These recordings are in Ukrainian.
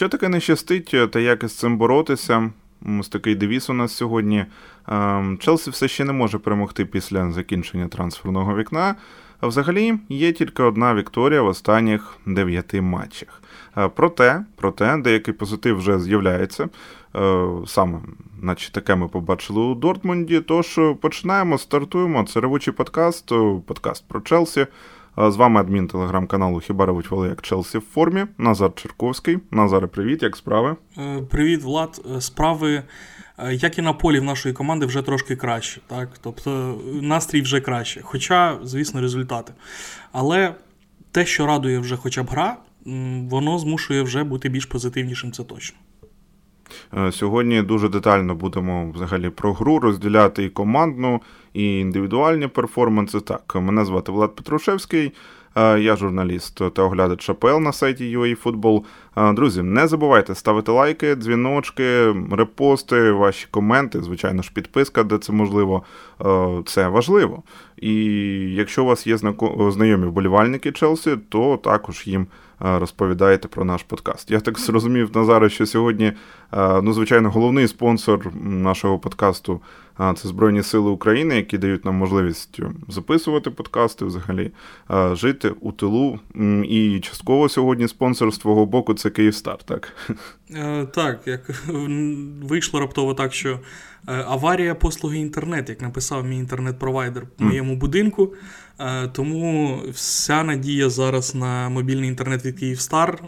Що таке не щастить, та як із цим боротися? Ось такий девіз у нас сьогодні. Челсі все ще не може перемогти після закінчення трансферного вікна. А взагалі є тільки одна вікторія в останніх дев'яти матчах. Проте, проте, деякий позитив вже з'являється. Саме, наче таке ми побачили у Дортмунді. Тож починаємо, стартуємо. Це ревучий подкаст, подкаст про Челсі. З вами адмін телеграм-каналу Хіба ревуть воли як Челсі в формі. Назар Черковський. Назаре, привіт, як справи? Е, привіт, Влад. Е, справи, е, як і на полі в нашої команди, вже трошки краще. Так? Тобто настрій вже краще. Хоча, звісно, результати. Але те, що радує вже хоча б гра, воно змушує вже бути більш позитивнішим, це точно. Е, сьогодні дуже детально будемо взагалі про гру розділяти і командну, і індивідуальні перформанси. Так, мене звати Влад Петрушевський. Е, я журналіст та оглядач АПЛ на сайті UAFootball. Е, друзі, не забувайте ставити лайки, дзвіночки, репости, ваші коменти, звичайно ж, підписка, де це можливо. Це важливо. І якщо у вас є знайомі вболівальники Челсі, то також їм розповідаєте про наш подкаст. Я так зрозумів, Назаре, що сьогодні, ну, звичайно, головний спонсор нашого подкасту це Збройні Сили України, які дають нам можливість записувати подкасти, взагалі жити у тилу. І частково сьогодні спонсор з твого боку це Київстар, так? Е, так, як вийшло раптово так, що е, аварія послуги інтернет, як написав мій інтернет-провайдер в моєму будинку. Е, тому вся надія зараз на мобільний інтернет від Київстар.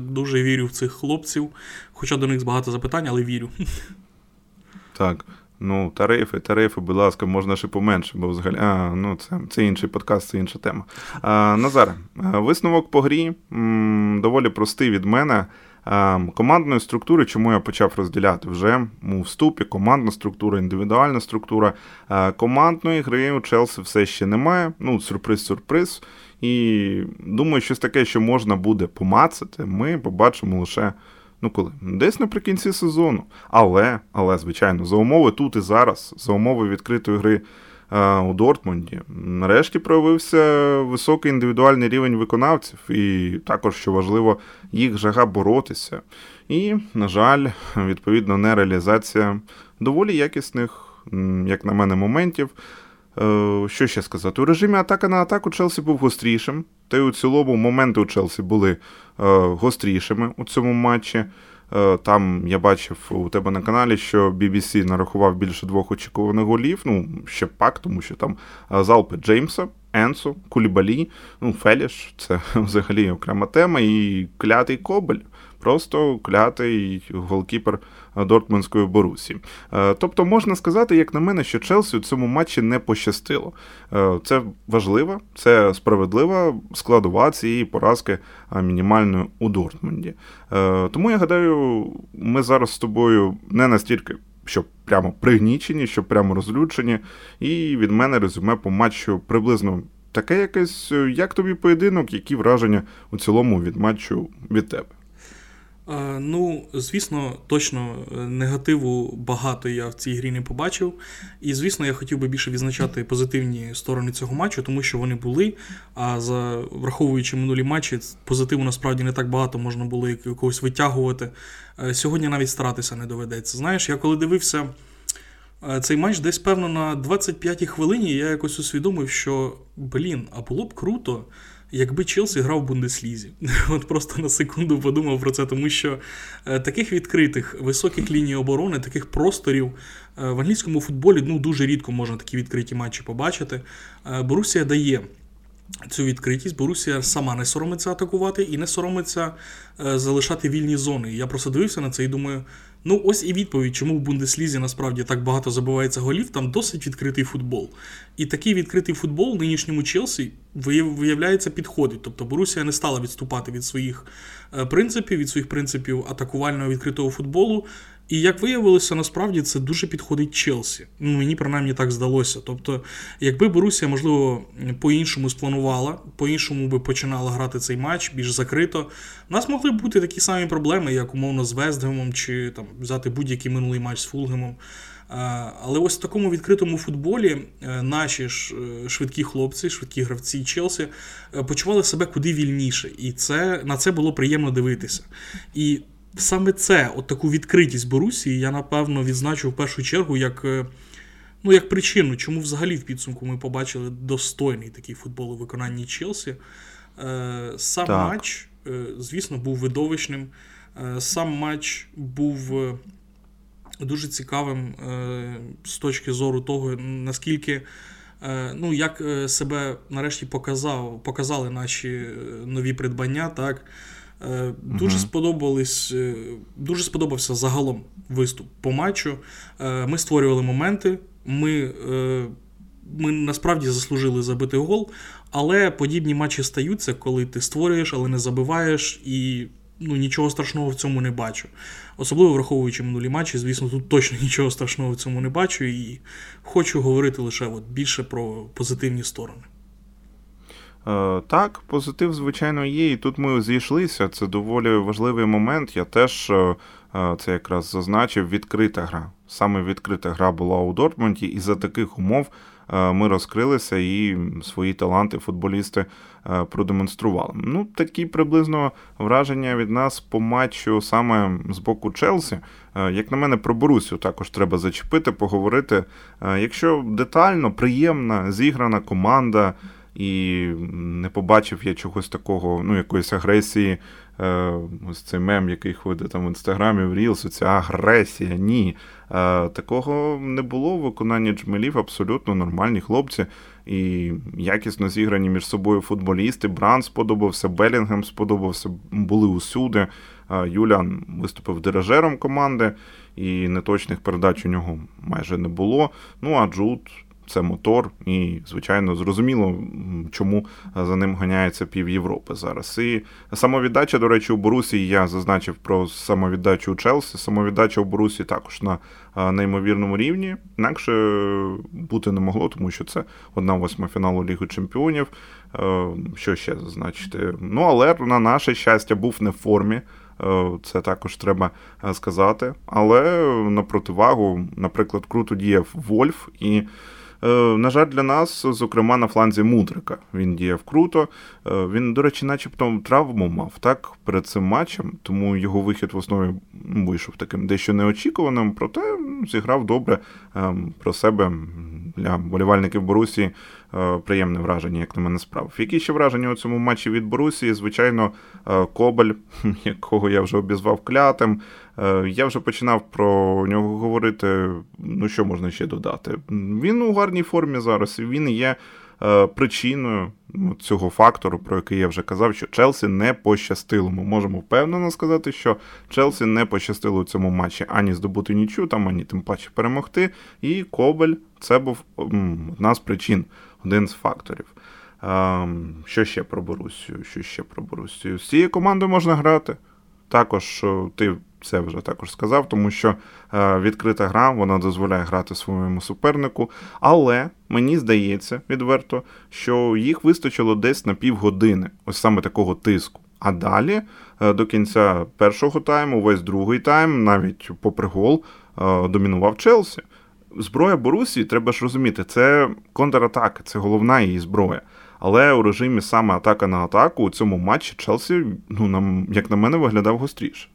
Дуже вірю в цих хлопців. Хоча до них багато запитань, але вірю. Так. Ну, тарифи, тарифи, будь ласка, можна ще поменше, бо взагалі. А, ну, це це інший подкаст, це інша тема. А, Назар, висновок по грі м, доволі простий від мене. Ем, командної структури, чому я почав розділяти вже у вступі, командна структура, індивідуальна структура. Е, командної гри у Челсі все ще немає. Ну, сюрприз-сюрприз. І думаю, щось таке, що можна буде помацати, ми побачимо лише. Ну коли? Десь наприкінці сезону. Але, але, звичайно, за умови тут і зараз, за умови відкритої гри у Дортмунді. Нарешті проявився високий індивідуальний рівень виконавців, і також, що важливо, їх жага боротися. І, на жаль, відповідно, нереалізація доволі якісних, як на мене, моментів. Е, що ще сказати? У режимі атака на атаку Челсі був гострішим, та й у цілому моменти у Челсі були е, гострішими у цьому матчі. Е, там я бачив у тебе на каналі, що BBC нарахував більше двох очікуваних голів. Ну, ще пак, тому що там е, залпи Джеймса, Енсо, Кулібалі, ну, Феліш це взагалі окрема тема, і клятий Кобель. Просто клятий голкіпер Дортмундської Борусі. Е, тобто можна сказати, як на мене, що Челсі у цьому матчі не пощастило. Е, це важливо, це справедлива складова цієї поразки мінімальної у Дортмунді. Е, тому я гадаю, ми зараз з тобою не настільки. Що прямо пригнічені, що прямо розлючені, і від мене резюме по матчу приблизно таке якесь, як тобі поєдинок, які враження у цілому від матчу від тебе. Ну, звісно, точно е, негативу багато я в цій грі не побачив. І, звісно, я хотів би більше відзначати позитивні сторони цього матчу, тому що вони були. А за враховуючи минулі матчі, позитиву насправді не так багато можна було якогось витягувати. Е, сьогодні навіть старатися не доведеться. Знаєш, я коли дивився е, цей матч, десь певно на 25-й хвилині я якось усвідомив, що блін, а було б круто якби Челсі грав в Бундеслізі. От просто на секунду подумав про це, тому що е, таких відкритих високих ліній оборони, таких просторів е, в англійському футболі ну, дуже рідко можна такі відкриті матчі побачити. Е, Борусія дає. Цю відкритість Борусія сама не соромиться атакувати і не соромиться залишати вільні зони. Я просто дивився на це і думаю, Ну, ось і відповідь, чому в Бундеслізі насправді так багато забувається голів, там досить відкритий футбол. І такий відкритий футбол нинішньому Челсі виявляється підходить. Тобто Борусія не стала відступати від своїх е, принципів, від своїх принципів атакувального відкритого футболу. І як виявилося, насправді це дуже підходить Челсі. Ну, Мені принаймні так здалося. Тобто, якби Борусія, можливо, по-іншому спланувала, по-іншому би починала грати цей матч більш закрито, у нас могли б бути такі самі проблеми, як умовно з Вестгемом, чи там взяти будь-який минулий матч з Фулгемом. Але ось в такому відкритому футболі е, наші ж е, швидкі хлопці, швидкі гравці Челсі е, почували себе куди вільніше, і це на це було приємно дивитися. І саме це, от таку відкритість Борусії, я напевно відзначу в першу чергу як ну, як причину, чому взагалі в підсумку ми побачили достойний такий футбол у виконанні Челсі. Сам так. матч, звісно, був видовищним. Сам матч був дуже цікавим з точки зору того, наскільки. Ну, як себе нарешті показав, показали наші нові придбання, так Дуже сподобались, дуже сподобався загалом виступ по матчу. Ми створювали моменти. Ми ми насправді заслужили забити гол, але подібні матчі стаються, коли ти створюєш, але не забиваєш, і ну, нічого страшного в цьому не бачу. Особливо враховуючи минулі матчі, звісно, тут точно нічого страшного в цьому не бачу, і хочу говорити лише от більше про позитивні сторони. Е, так, позитив, звичайно, є, і тут ми зійшлися. Це доволі важливий момент. Я теж е, е, це якраз зазначив відкрита гра. Саме відкрита гра була у Дортмунді, і за таких умов ми розкрилися і свої таланти футболісти продемонстрували. Ну, такі приблизно враження від нас по матчу саме з боку Челсі. Як на мене, про Борусю також треба зачепити, поговорити. Якщо детально, приємна, зіграна команда і не побачив я чогось такого, ну, якоїсь агресії. Е, ось цей мем, який ходить там в інстаграмі, в Рілсу, ця агресія. Ні. Е, такого не було в виконанні джмелів, абсолютно нормальні хлопці. І якісно зіграні між собою футболісти. Бран сподобався, Белінгем сподобався, були усюди. Е, Юлян виступив дирижером команди, і неточних передач у нього майже не було. Ну а Джуд це мотор, і, звичайно, зрозуміло, чому за ним ганяється пів Європи зараз. І самовіддача, до речі, у Борусі я зазначив про самовіддачу у Челсі. Самовіддача у Борусі також на неймовірному рівні. Інакше бути не могло, тому що це одна восьма фіналу Ліги Чемпіонів. Е, що ще зазначити? Ну, але на наше щастя був не в формі. Е, це також треба сказати. Але на противагу, наприклад, круто діяв Вольф і. Е, на жаль, для нас, зокрема, на фланзі Мудрика. Він діяв круто. Е, він, до речі, начебто травму мав так перед цим матчем, тому його вихід в основі вийшов таким дещо неочікуваним, проте зіграв добре ем, про себе для болівальників Борусі. Е, приємне враження, як на мене справ. Які ще враження у цьому матчі від Борусії? Звичайно, Кобель, якого я вже обізвав клятим. Е, я вже починав про нього говорити. Ну, що можна ще додати? Він у гарній формі зараз. Він є е, причиною цього фактору, про який я вже казав, що Челсі не пощастило. Ми можемо впевнено сказати, що Челсі не пощастило у цьому матчі ані здобути нічу, там, ані тим паче перемогти. І Кобель це був одна з причин, один з факторів. Ем, що ще про Борусію? Що ще про Борусію? З цією командою можна грати. Також ти це вже також сказав, тому що е, відкрита гра вона дозволяє грати своєму супернику. Але мені здається відверто, що їх вистачило десь на півгодини, ось саме такого тиску. А далі е, до кінця першого тайму, весь другий тайм, навіть попри гол, е, домінував Челсі. Зброя Борусі, треба ж розуміти, це контратака, це головна її зброя. Але у режимі саме атака на атаку у цьому матчі Челсі, ну нам, як на мене, виглядав гостріше.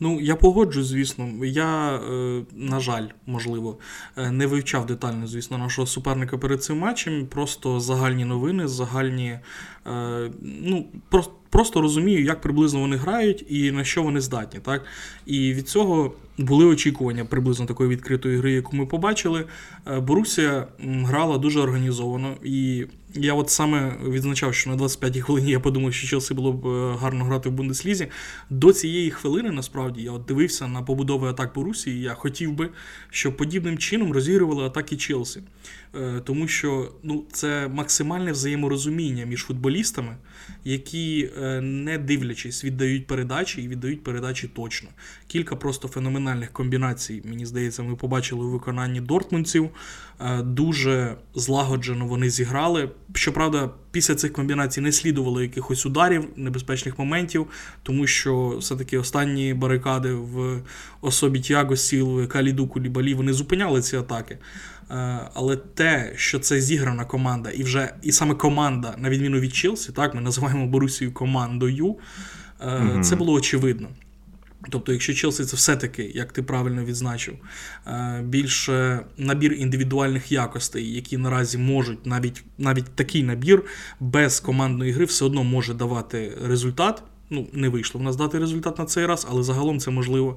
Ну, я погоджуюсь, звісно. Я, е, на жаль, можливо, е, не вивчав детально, звісно, нашого суперника перед цим матчем. Просто загальні новини, загальні. Е, ну, просто. Просто розумію, як приблизно вони грають і на що вони здатні. Так? І від цього були очікування приблизно такої відкритої гри, яку ми побачили. Борусія грала дуже організовано, і я от саме відзначав, що на 25-й хвилині я подумав, що Челсі було б е, гарно грати в Бундеслізі. До цієї хвилини, насправді, я от дивився на побудови атак Борусі, і я хотів би, щоб подібним чином розігрували атаки Челсі. Е, тому що ну, це максимальне взаєморозуміння між футболістами, які, е, не дивлячись, віддають передачі і віддають передачі точно. Кілька просто феноменальних комбінацій, мені здається, ми побачили у виконанні Дортмундців. Дуже злагоджено вони зіграли. Щоправда, після цих комбінацій не слідувало якихось ударів, небезпечних моментів, тому що все-таки останні барикади в особі Тіаго Сілви, Каліду Кулібалі, вони зупиняли ці атаки. Е, але те, що це зіграна команда, і вже і саме команда, на відміну від Челсі, так, ми називаємо Борусію командою. Е, це було очевидно. Тобто, якщо Челсі це все-таки, як ти правильно відзначив, е, більше набір індивідуальних якостей, які наразі можуть, навіть навіть такий набір без командної гри все одно може давати результат. Ну, не вийшло в нас дати результат на цей раз, але загалом це можливо.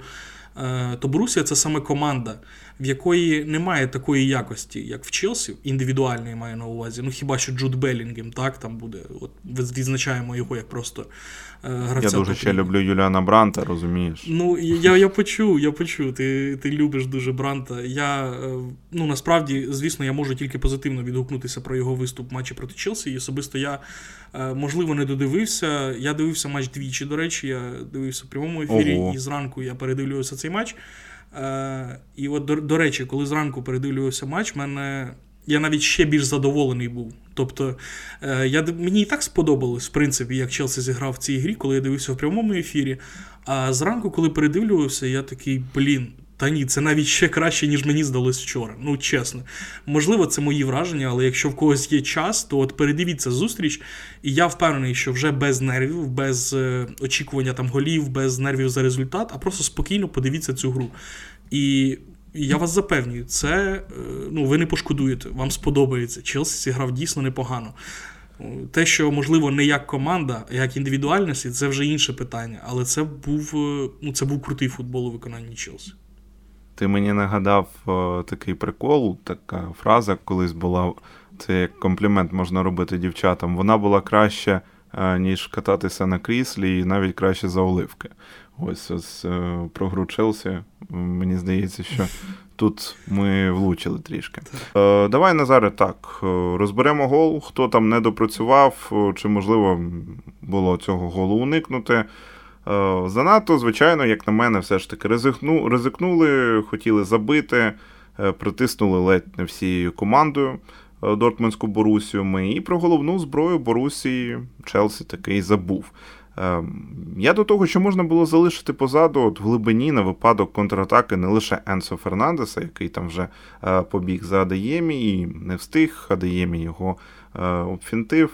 Е, то Борусія це саме команда, в якої немає такої якості, як в Челсі, індивідуальної маю на увазі. Ну хіба що Джуд Белінгем, так там буде. От відзначаємо його як просто е, гравця. Я дуже ще люблю Юліана Бранта, розумієш? Ну я я почув, я почув. Ти ти любиш дуже Бранта. Я е, ну насправді, звісно, я можу тільки позитивно відгукнутися про його виступ в матчі проти Челсі. І особисто я можливо не додивився. Я дивився матч двічі. До речі, я дивився в прямому ефірі, Ого. і зранку я передивлювався цей матч. Е, І от, до, до речі, коли зранку передивлювався матч, мене. Я навіть ще більш задоволений був. Тобто е, я, мені і так сподобалось, в принципі, як Челсі зіграв в цій грі, коли я дивився в прямому ефірі. А зранку, коли передивлювався, я такий, блін, та ні, це навіть ще краще, ніж мені здалось вчора. Ну, чесно. Можливо, це мої враження, але якщо в когось є час, то от передивіться зустріч. І я впевнений, що вже без нервів, без е, очікування там голів, без нервів за результат, а просто спокійно подивіться цю гру. І я вас запевнюю, це е, ну, ви не пошкодуєте, вам сподобається. Челсі зіграв дійсно непогано. Те, що, можливо, не як команда, а як індивідуальності, це вже інше питання. Але це був е, ну, це був крутий футбол у виконанні Челсі. Ти мені нагадав о, такий прикол, така фраза колись була. Це як комплімент можна робити дівчатам. Вона була краще, е, ніж кататися на кріслі, і навіть краще за оливки. Ось ось е, про гру Челсі. Мені здається, що тут ми влучили трішки. Е, давай, Назаре, так. Розберемо гол, хто там не допрацював, чи можливо було цього голу уникнути. Е, занадто, звичайно, як на мене, все ж таки ризикну, ризикнули, хотіли забити, е, притиснули ледь не всією командою е, Дортмундську Борусію. Ми і про головну зброю Борусії Челсі таки забув. Я до того, що можна було залишити позаду от в глибині на випадок контратаки не лише Енсо Фернандеса, який там вже побіг за Адеємі і не встиг, Адеємі його обфінтив.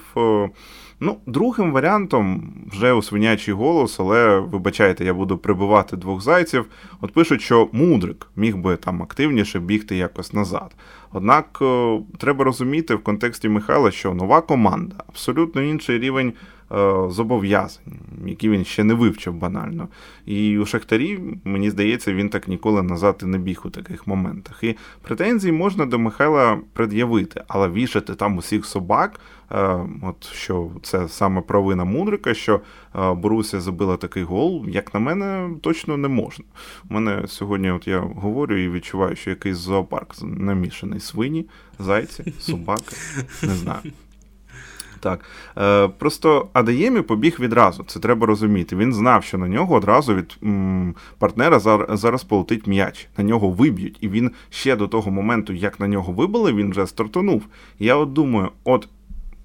Ну, Другим варіантом вже у свинячий голос, але вибачайте, я буду прибивати двох зайців. От пишуть, що Мудрик міг би там активніше бігти якось назад. Однак е, треба розуміти в контексті Михайла, що нова команда, абсолютно інший рівень Е, зобов'язань, які він ще не вивчив банально. І у Шахтарі, мені здається, він так ніколи назад і не біг у таких моментах. І претензії можна до Михайла пред'явити, але вішати там усіх собак. Е, от що це саме провина Мудрика, що Борусія забила такий гол, як на мене, точно не можна. У мене сьогодні, от я говорю і відчуваю, що якийсь зоопарк намішаний свині, зайці, собаки, не знаю. Так. Е, Просто Адаємі побіг відразу, це треба розуміти. Він знав, що на нього одразу від м, партнера зараз полетить м'яч, на нього виб'ють. І він ще до того моменту, як на нього вибили, він вже стартанув. І я от думаю, от.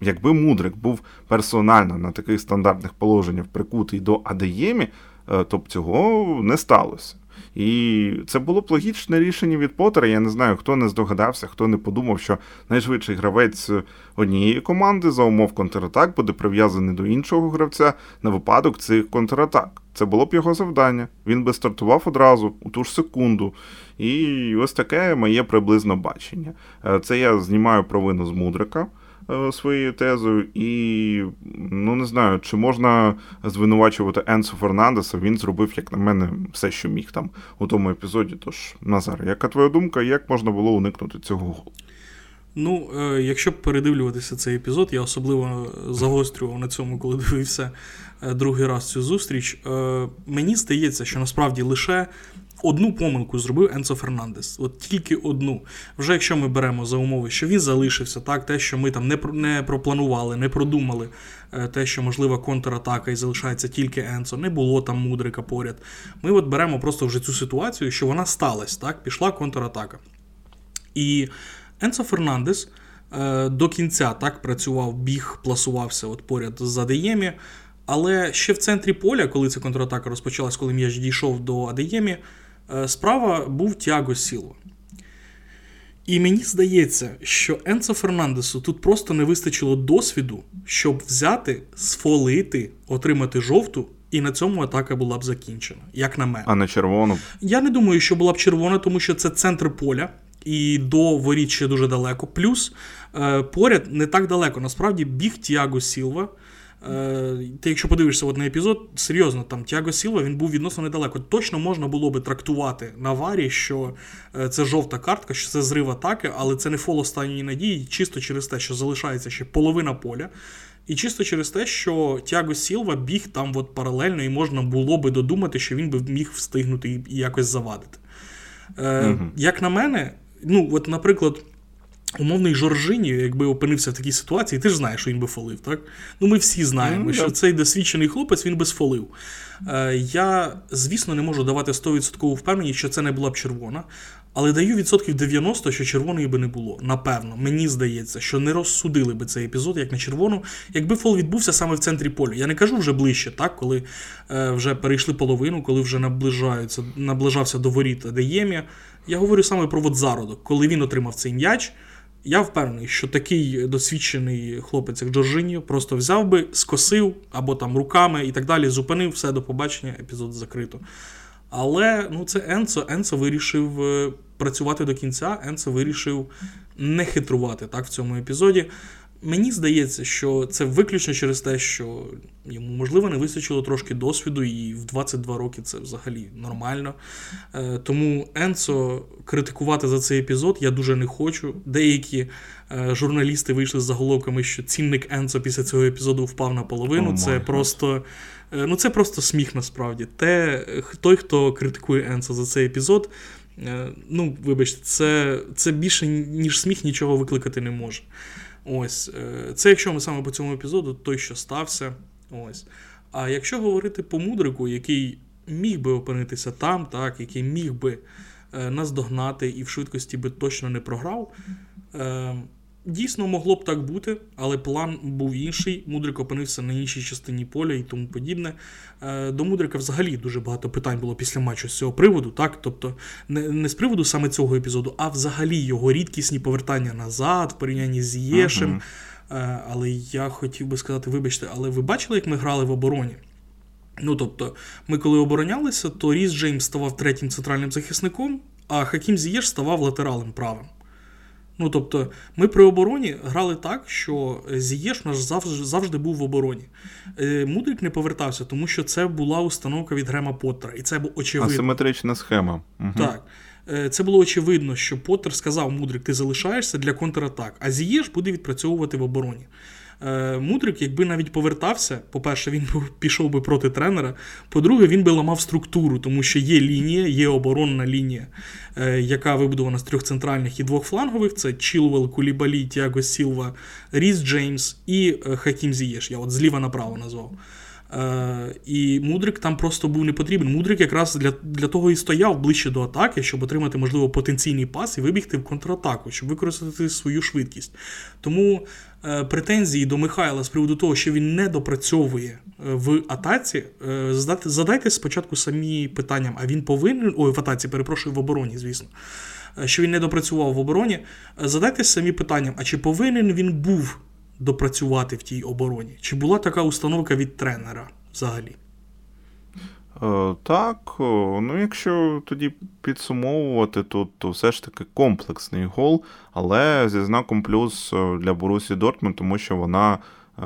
Якби Мудрик був персонально на таких стандартних положеннях прикутий до Адеємі, е, то б цього не сталося. І це було б логічне рішення від Поттера. Я не знаю, хто не здогадався, хто не подумав, що найшвидший гравець однієї команди за умов контратак буде прив'язаний до іншого гравця на випадок цих контратак. Це було б його завдання. Він би стартував одразу у ту ж секунду. І ось таке моє приблизно бачення. Е, це я знімаю провину з Мудрика. Е, своєю тезою, і ну не знаю, чи можна звинувачувати Енсо Фернандеса. Він зробив, як на мене, все, що міг там у тому епізоді. Тож, Назар, яка твоя думка, як можна було уникнути цього голу? Ну, е, якщо передивлюватися цей епізод, я особливо загострював на цьому, коли дивився е, другий раз цю зустріч. Мені здається, що насправді лише одну помилку зробив Енцо Фернандес. От тільки одну. Вже якщо ми беремо за умови, що він залишився, так, те, що ми там не не пропланували, не продумали, е, те, що можлива контратака і залишається тільки Енцо, не було там мудрика поряд. Ми от беремо просто вже цю ситуацію, що вона сталася, так, пішла контратака. І Енцо Фернандес е, до кінця так працював, біг, пласувався от поряд з Адеємі. Але ще в центрі поля, коли ця контратака розпочалась, коли м'яч дійшов до Адеємі, справа був Тяго Сілва. І мені здається, що Енцо Фернандесу тут просто не вистачило досвіду, щоб взяти, сфолити, отримати жовту і на цьому атака була б закінчена, як на мене. А на червону? Я не думаю, що була б червона, тому що це центр поля. І до воріт ще дуже далеко. Плюс е, поряд не так далеко. Насправді біг Тіаго Сілва. Е, ти, якщо подивишся на епізод, серйозно, там Тіаго Сілва він був відносно недалеко. Точно можна було би трактувати на варі, що е, це жовта картка, що це зрив атаки, але це не фол останньої надії, чисто через те, що залишається ще половина поля. І чисто через те, що Тяго Сілва біг там от паралельно, і можна було би додумати, що він би міг встигнути і якось завадити. Е, угу. Як на мене, ну, от, наприклад, умовний Жоржині, якби опинився в такій ситуації, ти ж знаєш, що він би фолив, так? Ну, ми всі знаємо, mm, що цей досвідчений хлопець він би сфолив. Е, Я, звісно, не можу давати 100% впевненість, що це не була б червона. Але даю відсотків 90, що червоної би не було. Напевно, мені здається, що не розсудили би цей епізод як на червону, якби фол відбувся саме в центрі поля. Я не кажу вже ближче, так, коли е, вже перейшли половину, коли вже наближаються, наближався до воріт Деємія. Я говорю саме про от зародок, коли він отримав цей м'яч. Я впевнений, що такий досвідчений хлопець, як Джорджині просто взяв би, скосив або там руками і так далі, зупинив все до побачення, епізод закрито. Але ну, це Енцо. Енцо вирішив е, працювати до кінця, Енцо вирішив не хитрувати так в цьому епізоді. Мені здається, що це виключно через те, що йому, можливо, не вистачило трошки досвіду, і в 22 роки це взагалі нормально. Е, тому Енцо критикувати за цей епізод я дуже не хочу. Деякі е, журналісти вийшли з заголовками, що цінник Енцо після цього епізоду впав на половину. Oh це просто. Е, ну, це просто сміх насправді. Те, Той, хто критикує Енсо за цей епізод, ну, вибачте, це це більше, ніж сміх, нічого викликати не може. Ось. Е, це якщо ми саме по цьому епізоду, той, що стався. Ось. А якщо говорити по мудрику, який міг би опинитися там, так, який міг би наздогнати і в швидкості би точно не програв. Дійсно, могло б так бути, але план був інший. Мудрик опинився на іншій частині поля і тому подібне. Е, до Мудрика взагалі дуже багато питань було після матчу з цього приводу, так? Тобто, не не з приводу саме цього епізоду, а взагалі його рідкісні повертання назад, в порівнянні з Єшем. Uh-huh. Але я хотів би сказати, вибачте, але ви бачили, як ми грали в обороні? Ну тобто, ми коли оборонялися, то Ріс Джеймс ставав третім центральним захисником, а Хакім Зієш ставав латералем правим. Ну тобто, ми при обороні грали так, що Зієш наш завжди завжди був в обороні. Е, Мудрик не повертався, тому що це була установка від Грема Поттера. І це було очевидно. Асиметрична схема. Угу. Так. Е, це було очевидно, що Поттер сказав Мудрик, ти залишаєшся для контратак, а Зієш буде відпрацьовувати в обороні. Е, Мудрик, якби навіть повертався, по-перше, він пішов би проти тренера. По-друге, він би ламав структуру, тому що є лінія, є оборонна лінія, е, яка вибудована з трьох центральних і двох флангових: це Чілвел, Кулібалі, Тіаго Сілва, Ріс Джеймс і е, Хакім Зієш. Я от зліва направо назвав. Е, І Мудрик там просто був не потрібен. Мудрик якраз для для того і стояв ближче до атаки, щоб отримати, можливо, потенційний пас і вибігти в контратаку, щоб використати свою швидкість. Тому е, претензії до Михайла з приводу того, що він не допрацьовує е, в атаці, е, задайте, спочатку самі питанням, а він повинен. Ой, в атаці, перепрошую, в обороні, звісно. Е, що він не допрацював в обороні, задайте самі питанням, а чи повинен він був допрацювати в тій обороні? Чи була така установка від тренера взагалі? Е, так, ну якщо тоді підсумовувати, то, то все ж таки комплексний гол, але зі знаком плюс е, для Борусі Дортмунд, тому що вона е,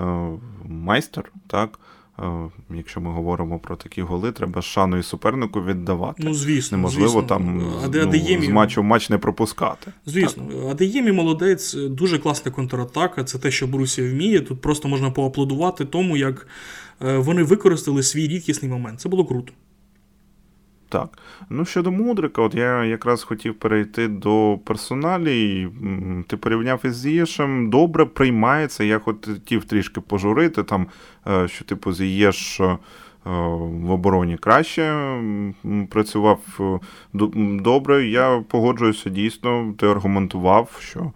майстер, так. Е, якщо ми говоримо про такі голи, треба шану і супернику віддавати. Ну, звісно. Неможливо звісно. там Адеємі... ну, з матчу в матч не пропускати. Звісно, так. Адеємі молодець, дуже класна контратака. Це те, що Борусія вміє. Тут просто можна поаплодувати тому, як е, вони використали свій рідкісний момент. Це було круто. Так. Ну, щодо Мудрика, от я якраз хотів перейти до персоналі. Ти порівняв із Зієшем, добре приймається. Я хотів трішки пожурити, там, е, що типу Зієш е, в обороні краще працював е, добре. Я погоджуюся дійсно. Ти аргументував, що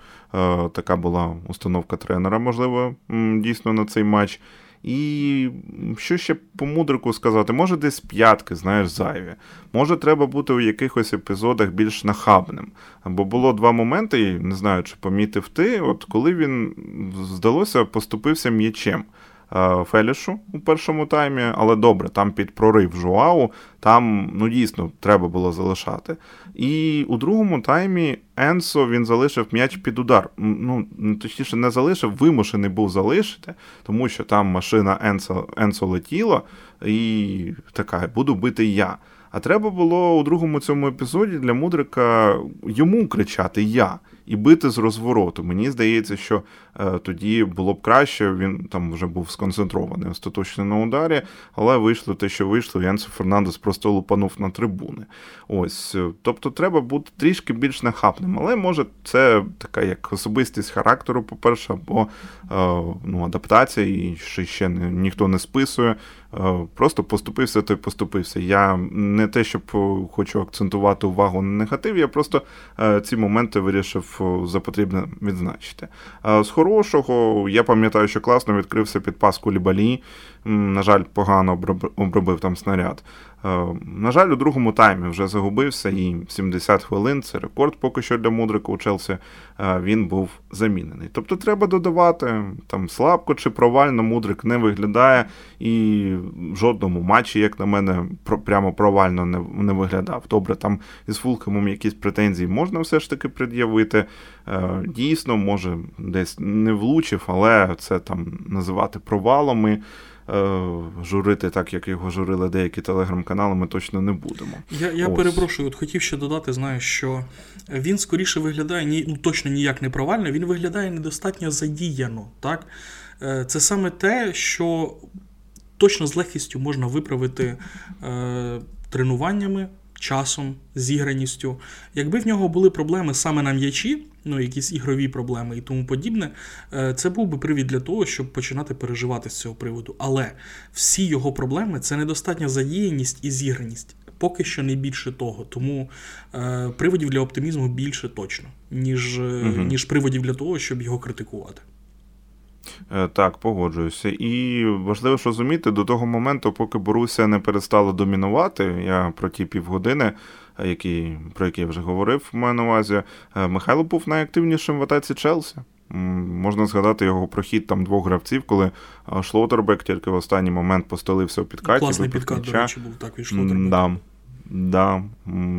така була установка тренера, можливо, дійсно на цей матч. І що ще по мудрику сказати? Може, десь п'ятки, знаєш, зайві. Може, треба бути у якихось епізодах більш нахабним. Бо було два моменти, не знаю, чи помітив ти, от коли він, здалося, поступився м'ячем. Е, Фелішу у першому таймі, але добре, там під прорив Жуау, там ну дійсно треба було залишати. І у другому таймі Енсо він залишив м'яч під удар. Ну, точніше, не залишив, вимушений був залишити, тому що там машина Енсо, Енсо летіла, і така, буду бити я. А треба було у другому цьому епізоді для Мудрика йому кричати Я і бити з розвороту. Мені здається, що е, тоді було б краще. Він там вже був сконцентрований остаточно на ударі, але вийшло те, що вийшло. Янсо Фернандес просто лупанув на трибуни. Ось, е, тобто, треба бути трішки більш нахапним. Але може це така як особистість характеру, по-перше, або е, ну, адаптація, і що ще ніхто не списує. Е, просто поступився, то й поступився. Я не те, щоб хочу акцентувати увагу на негатив, я просто ці моменти вирішив за потрібне відзначити. З хорошого, я пам'ятаю, що класно відкрився під паску Лібалі. На жаль, погано обробив там снаряд. Е, на жаль, у другому таймі вже загубився і 70 хвилин це рекорд поки що для Мудрика у Челсі. Е, він був замінений. Тобто треба додавати там слабко чи провально Мудрик не виглядає і в жодному матчі, як на мене, прямо провально не не виглядав. Добре, там із Фулхемом якісь претензії можна все ж таки пред'явити. Е, дійсно, може, десь не влучив, але це там називати провалами. Е, журити так, як його журили деякі телеграм-канали, ми точно не будемо. Я я перепрошую, от хотів ще додати, знаю, що він скоріше виглядає ні, ну, точно ніяк не провально, він виглядає недостатньо задіяно. так? Е, це саме те, що точно з легкістю можна виправити е, тренуваннями, часом, зіграністю. Якби в нього були проблеми саме на м'ячі, ну, якісь ігрові проблеми і тому подібне, е, це був би привід для того, щоб починати переживати з цього приводу. Але всі його проблеми це недостатня задіяність і зіграність. Поки що не більше того. Тому е, приводів для оптимізму більше точно, ніж, угу. ніж приводів для того, щоб його критикувати. Е, так, погоджуюся. І важливо ж розуміти, до того моменту, поки Боруся не перестала домінувати, я про ті півгодини який, про який я вже говорив, маю на увазі, е, Михайло був найактивнішим в атаці Челсі. Можна згадати його прохід там двох гравців, коли е, Шлотербек тільки в останній момент постолився у підкаті. Класний підкат, до речі, був так від Шлотербека. Да. Да,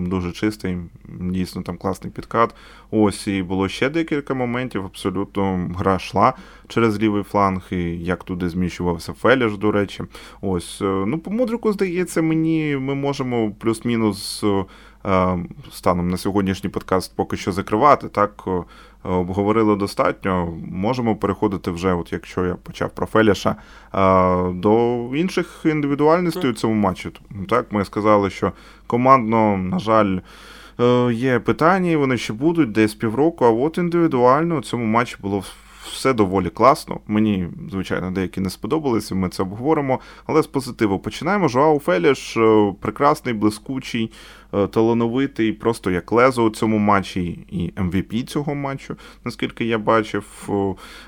дуже чистий, дійсно там класний підкат. Ось і було ще декілька моментів. Абсолютно гра йшла через лівий фланг, і як туди зміщувався Феліш, до речі. Ось, е, ну, по мудрику, здається, мені ми можемо плюс-мінус Е, станом на сьогоднішній подкаст поки що закривати. Так е, обговорили достатньо. Можемо переходити вже, от якщо я почав про Феліша, е, до інших індивідуальностей у цьому матчі. Так, ми сказали, що командно, на жаль. Є питання, і вони ще будуть десь півроку, а от індивідуально у цьому матчі було все доволі класно. Мені, звичайно, деякі не сподобалися, ми це обговоримо. Але з позитиву починаємо. Жоау Феліш прекрасний, блискучий, Е, талановитий, просто як лезо у цьому матчі, і MVP цього матчу, наскільки я бачив.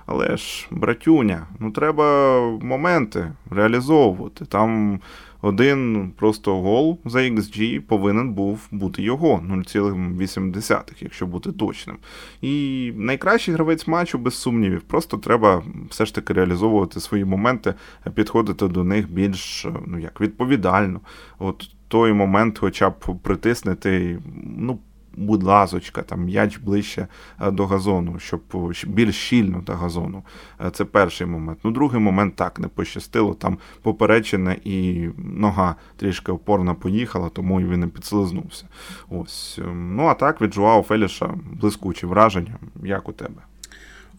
Але ж, братюня, ну треба моменти реалізовувати. Там один просто гол за XG повинен був бути його 0,8, якщо бути точним. І найкращий гравець матчу, без сумнівів. Просто треба все ж таки реалізовувати свої моменти, підходити до них більш ну як відповідально. От той момент, хоча б притиснути, ну, будь ласочка, там м'яч ближче е, до газону, щоб більш щільно до газону. Е, це перший момент. Ну, другий момент так не пощастило. Там поперечене і нога трішки опорно поїхала, тому і він не підслизнувся. Ось. Ну а так від Жуао Феліша блискучі враження, як у тебе.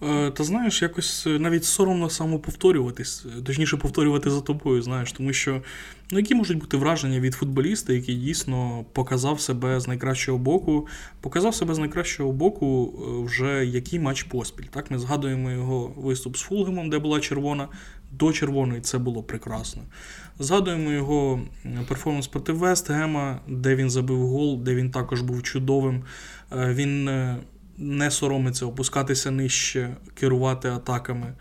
Е, та знаєш, якось е, навіть соромно самоповторюватись, е, точніше повторювати за тобою, знаєш, тому що ну, які можуть бути враження від футболіста, який дійсно показав себе з найкращого боку, показав себе з найкращого боку вже який матч поспіль. Так, Ми згадуємо його виступ з Фулгемом, де була червона, до червоної це було прекрасно. Згадуємо його перформанс проти Вестгема, де він забив гол, де він також був чудовим. Він не соромиться опускатися нижче, керувати атаками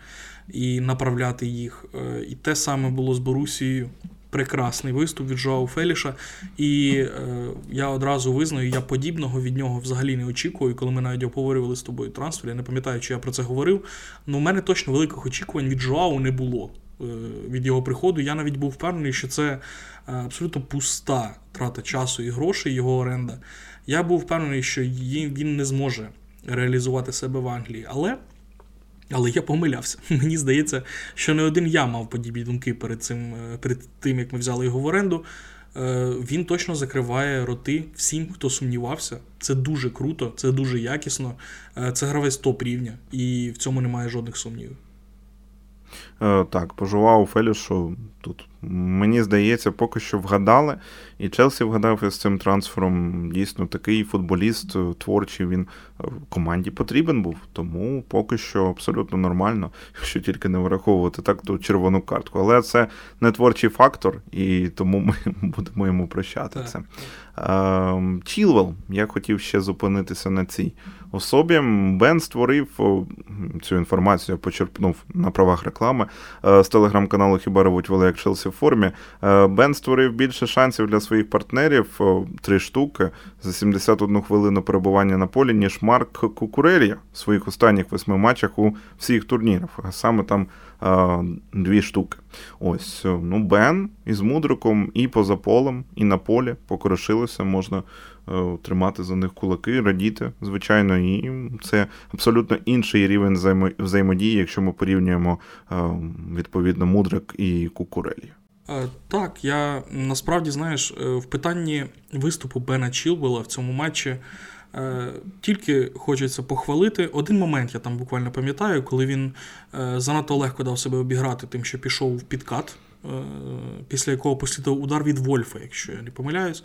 і направляти їх. Е, і те саме було з Борусією. Прекрасний виступ від Жоау Феліша. І е, я одразу визнаю, я подібного від нього взагалі не очікую. Коли ми навіть обговорювали з тобою трансфер, я не пам'ятаю, чи я про це говорив. але у мене точно великих очікувань від Жоау не було. від його приходу. Я навіть був впевнений, що це абсолютно пуста трата часу і грошей, його оренда. Я був впевнений, що він не зможе реалізувати себе в Англії. Але але я помилявся. Мені здається, що не один я мав подібні думки перед цим, е, перед тим, як ми взяли його в оренду. Е, він точно закриває роти всім, хто сумнівався. Це дуже круто, це дуже якісно. Е, це гравець топ рівня, і в цьому немає жодних сумнівів. Так, пожував Фелішу тут Мені здається, поки що вгадали. І Челсі вгадав із цим трансфером. Дійсно, такий футболіст е, творчий він е, команді потрібен був. Тому поки що абсолютно нормально, якщо тільки не враховувати так ту червону картку. Але це не творчий фактор, і тому ми будемо йому прощати так. це. Ем, Чілвел, я хотів ще зупинитися на цій особі. Бен створив цю інформацію, почерпнув на правах реклами е, з телеграм-каналу Хіба ревуть як Челсі в формі. Е, Бен створив більше шансів для своїх партнерів, три штуки за 71 хвилину перебування на полі, ніж Марк Кукурелі в своїх останніх восьми матчах у всіх турнірах. А саме там дві штуки. Ось, ну, Бен із Мудриком і поза полем, і на полі покорошилося, можна е, тримати за них кулаки, радіти, звичайно, і це абсолютно інший рівень взаємодії, якщо ми порівнюємо е, відповідно Мудрик і Кукурелі. Е, так, я насправді знаєш, е, в питанні виступу Бена Чілвела в цьому матчі е, тільки хочеться похвалити. Один момент я там буквально пам'ятаю, коли він занадто легко дав себе обіграти, тим, що пішов в підкат, після якого послідував удар від Вольфа, якщо я не помиляюсь.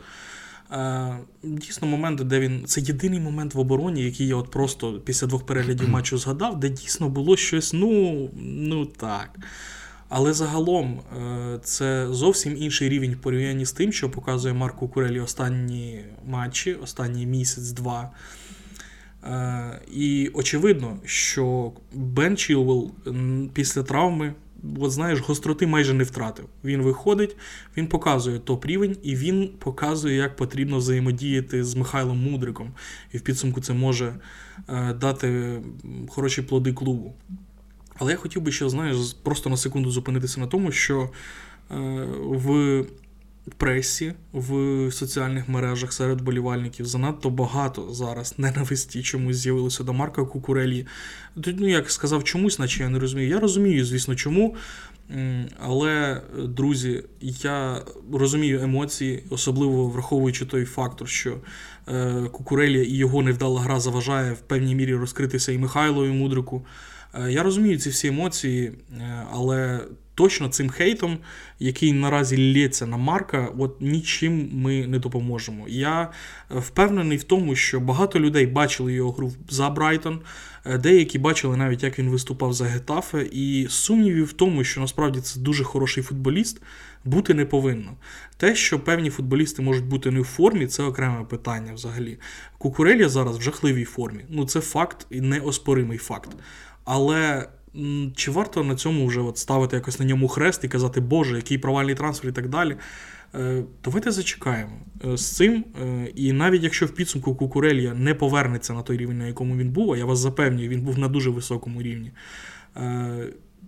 Дійсно, момент, де він. Це єдиний момент в обороні, який я от просто після двох переглядів матчу згадав, де дійсно було щось, ну, ну так. Але загалом е, це зовсім інший рівень в порівнянні з тим, що показує Марко Курелі останні матчі, останній місяць-два. Е, і очевидно, що Бен Чілвел після травми, от знаєш, гостроти майже не втратив. Він виходить, він показує топ-рівень, і він показує, як потрібно взаємодіяти з Михайлом Мудриком. І в підсумку це може е, дати хороші плоди клубу. Але я хотів би ще, знаєш, просто на секунду зупинитися на тому, що е, в пресі, в соціальних мережах серед болівальників занадто багато зараз ненависті чомусь з'явилося до Марка Кукурелі. Ну, як сказав, чомусь, наче я не розумію. Я розумію, звісно, чому. Але, друзі, я розумію емоції, особливо враховуючи той фактор, що е, Кукурелі і його невдала гра заважає в певній мірі розкритися і Михайлові Мудрику. Е, я розумію ці всі емоції, е, але точно цим хейтом, який наразі лється на Марка, от нічим ми не допоможемо. Я е, впевнений в тому, що багато людей бачили його гру за Брайтон, деякі бачили навіть, як він виступав за Гетафе, і сумнівів в тому, що насправді це дуже хороший футболіст, бути не повинно. Те, що певні футболісти можуть бути не в формі, це окреме питання взагалі. Кукурелія зараз в жахливій формі. Ну це факт і неоспоримий факт. Але чи варто на цьому вже от ставити якось на ньому хрест і казати, Боже, який провальний трансфер і так далі? Е, давайте зачекаємо е, з цим. Е, і навіть якщо в підсумку Кукурелія не повернеться на той рівень, на якому він був, а я вас запевнюю, він був на дуже високому рівні.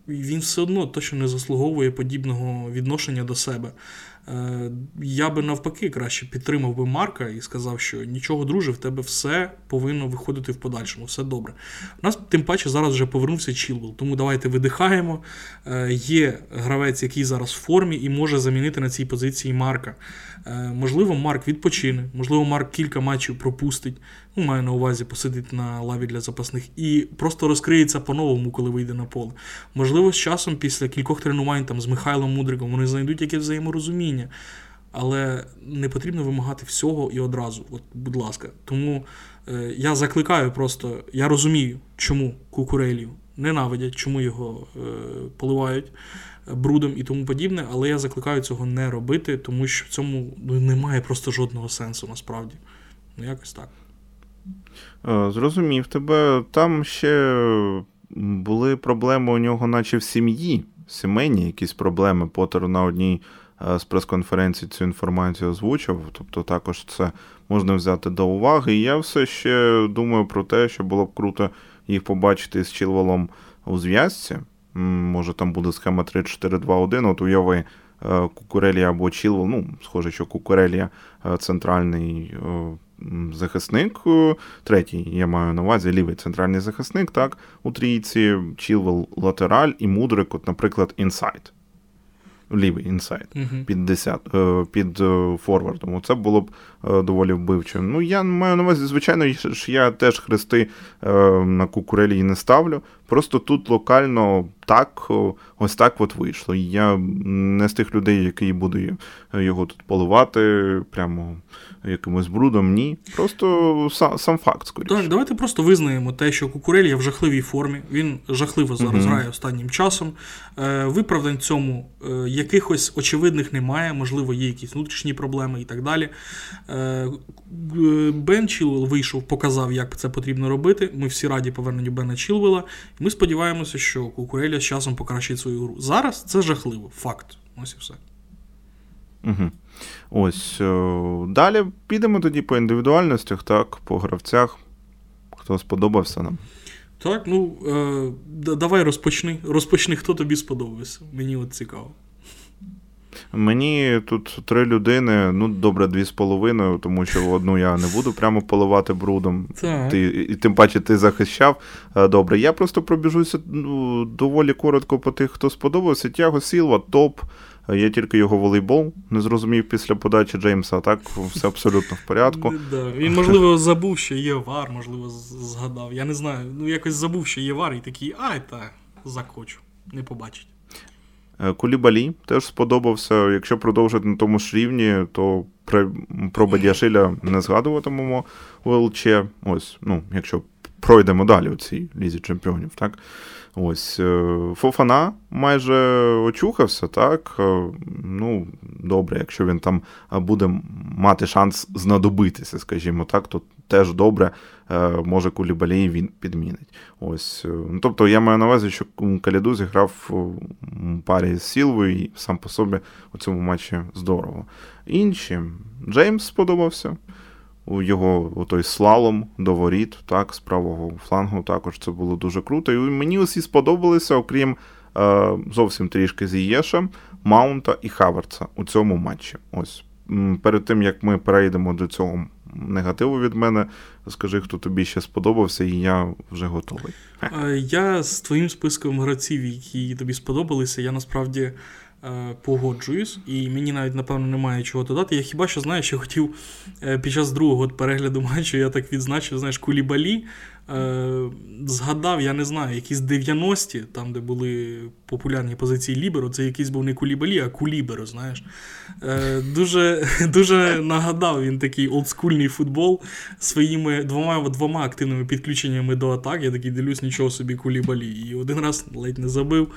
Він все одно точно не заслуговує подібного відношення до себе. Е, я би навпаки краще підтримав би Марка і сказав, що нічого, друже, в тебе все повинно виходити в подальшому, все добре. У нас тим паче зараз вже повернувся Чілвел, тому давайте видихаємо. Е, є гравець, який зараз в формі і може замінити на цій позиції Марка. Е, можливо, Марк відпочине, можливо, Марк кілька матчів пропустить. Маю на увазі посидить на лаві для запасних і просто розкриється по-новому, коли вийде на поле. Можливо, з часом, після кількох тренувань там з Михайлом Мудриком, вони знайдуть якесь взаєморозуміння. Але не потрібно вимагати всього і одразу. От, будь ласка. Тому е, я закликаю просто, я розумію, чому кукурелів ненавидять, чому його е, поливають брудом і тому подібне, але я закликаю цього не робити, тому що в цьому ну, немає просто жодного сенсу насправді. Ну, якось так. Е, зрозумів тебе. Там ще були проблеми у нього, наче в сім'ї, сімейні якісь проблеми. Поттер на одній е, з прес-конференцій цю інформацію озвучив. Тобто також це можна взяти до уваги. І я все ще думаю про те, що було б круто їх побачити з Чілвелом у зв'язці. може там буде схема 3-4-2-1, от уяви Кукурелія або Чілвел, ну, схоже, що Кукурелія центральний захисник, третій, я маю на увазі, лівий центральний захисник, так, у трійці, Чілвел латераль і Мудрик, от, наприклад, інсайд лівий інсайд uh-huh. під 10, е, під е, форвардом. Це було б е, доволі вбивче. Ну, я маю на увазі, звичайно, я теж хрести на кукурелі не ставлю. Просто тут локально так, ось так от вийшло. Я не з тих людей, які буду його тут поливати, прямо якимось брудом. Ні. Просто сам, сам факт, скоріше. Так, давайте просто визнаємо те, що Кукурель є в жахливій формі. Він жахливо зараз грає останнім часом. Виправдань цьому якихось очевидних немає, можливо, є якісь внутрішні проблеми і так далі. Бен Чілвел вийшов, показав, як це потрібно робити. Ми всі раді поверненню Бена Чілвела. Ми сподіваємося, що Кукуреля з часом покращить свою гру. Зараз це жахливо, факт. Ось і все. Угу. Ось. О, е, далі підемо тоді по індивідуальностях, так, по гравцях. Хто сподобався нам? Так, ну е, давай розпочни. Розпочни, хто тобі сподобався. Мені от цікаво. Мені тут три людини, ну добре, дві з половиною, тому що одну я не буду прямо поливати брудом. Так. Ти, І тим паче ти захищав. Е, добре, я просто пробіжуся ну, доволі коротко по тих, хто сподобався. Тяго Сілва, топ. Е, я тільки його волейбол не зрозумів після подачі Джеймса, а так все абсолютно в порядку. Він, можливо, забув, що є вар, можливо, згадав. Я не знаю. Ну, якось забув, що є вар, і такий, ай, та захочу, не побачить. Е, Кулібалі теж сподобався. Якщо продовжити на тому ж рівні, то про Бадіашиля не згадуватимемо у ЛЧ. Ось, ну, якщо пройдемо далі у цій лізі чемпіонів, так? Ось е, Фофана майже очухався, так. Е, ну, добре, якщо він там буде мати шанс знадобитися, скажімо так, то теж добре, е, може Кулібалій він підмінить. Ось, ну, Тобто я маю на увазі, що Каліду зіграв у парі з Сілвою і сам по собі у цьому матчі здорово. Інші Джеймс сподобався у його той слалом до воріт, так, з правого флангу також це було дуже круто. І мені усі сподобалися, окрім е, зовсім трішки з Зієша, Маунта і Хаверца у цьому матчі. Ось перед тим як ми перейдемо до цього негативу від мене, скажи, хто тобі ще сподобався, і я вже готовий. Я з твоїм списком гравців, які тобі сподобалися, я насправді. Е, погоджуюсь, і мені навіть, напевно, немає чого додати. Я хіба що знаю, що хотів е, під час другого перегляду матчу, я так відзначив, знаєш, кулібалі. Е, згадав, я не знаю, якісь 90-ті, там, де були популярні позиції Ліберо, це якийсь був не Кулібалі, а куліберо, знаєш. Дуже дуже нагадав він такий олдскульний футбол своїми двома двома активними підключеннями до атак. Я такий дивлюсь, нічого собі Кулібалі. І один раз ледь не забив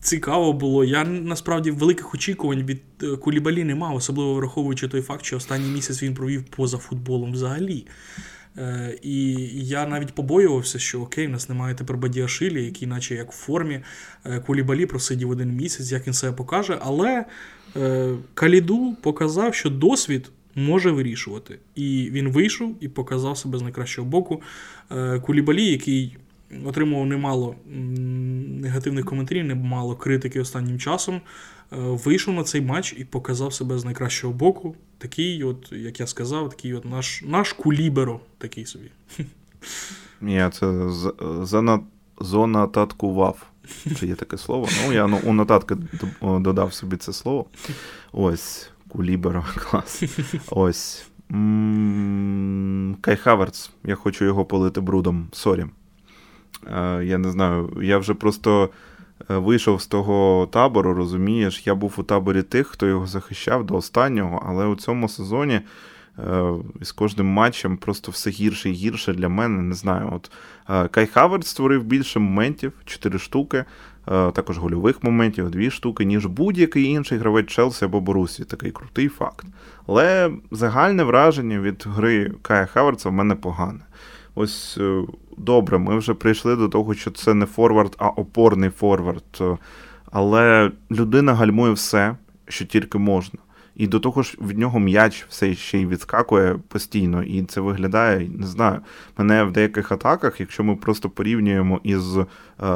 цікаво було. Я насправді великих очікувань від е, Кулібалі не мав, особливо враховуючи той факт, що останній місяць він провів поза футболом взагалі. Е, І я навіть побоювався, що окей, в нас немає тепер Бадіашилі, який, наче як в формі, е, Кулібалі просидів один місяць, як він себе покаже. Але е, Каліду показав, що досвід. Може вирішувати. І він вийшов і показав себе з найкращого боку. Кулібалі, який отримував немало негативних коментарів, немало критики останнім часом. Е, вийшов на цей матч і показав себе з найкращого боку. Такий, от, як я сказав, такий от наш наш куліберо, такий собі. Я це занотаткував. Чи є таке слово? Ну, я ну, у нотатки додав собі це слово. Ось, куліберо, клас. Ось. Кай Хаверц. Я хочу його полити брудом. Sorry. Е, я не знаю, я вже просто вийшов з того табору, розумієш, я був у таборі тих, хто його захищав до останнього, але у цьому сезоні е, з кожним матчем просто все гірше і гірше для мене. Не знаю. От Кай Хаверд створив більше моментів, 4 штуки, також гольових моментів, 2 штуки, ніж будь-який інший гравець Челсі або Борусі. Такий крутий факт. Але загальне враження від гри Кая Хаверца в мене погане. Ось добре, ми вже прийшли до того, що це не форвард, а опорний форвард. Але людина гальмує все, що тільки можна. І до того ж від нього м'яч все ще й відскакує постійно, і це виглядає, не знаю, мене в деяких атаках, якщо ми просто порівнюємо із е,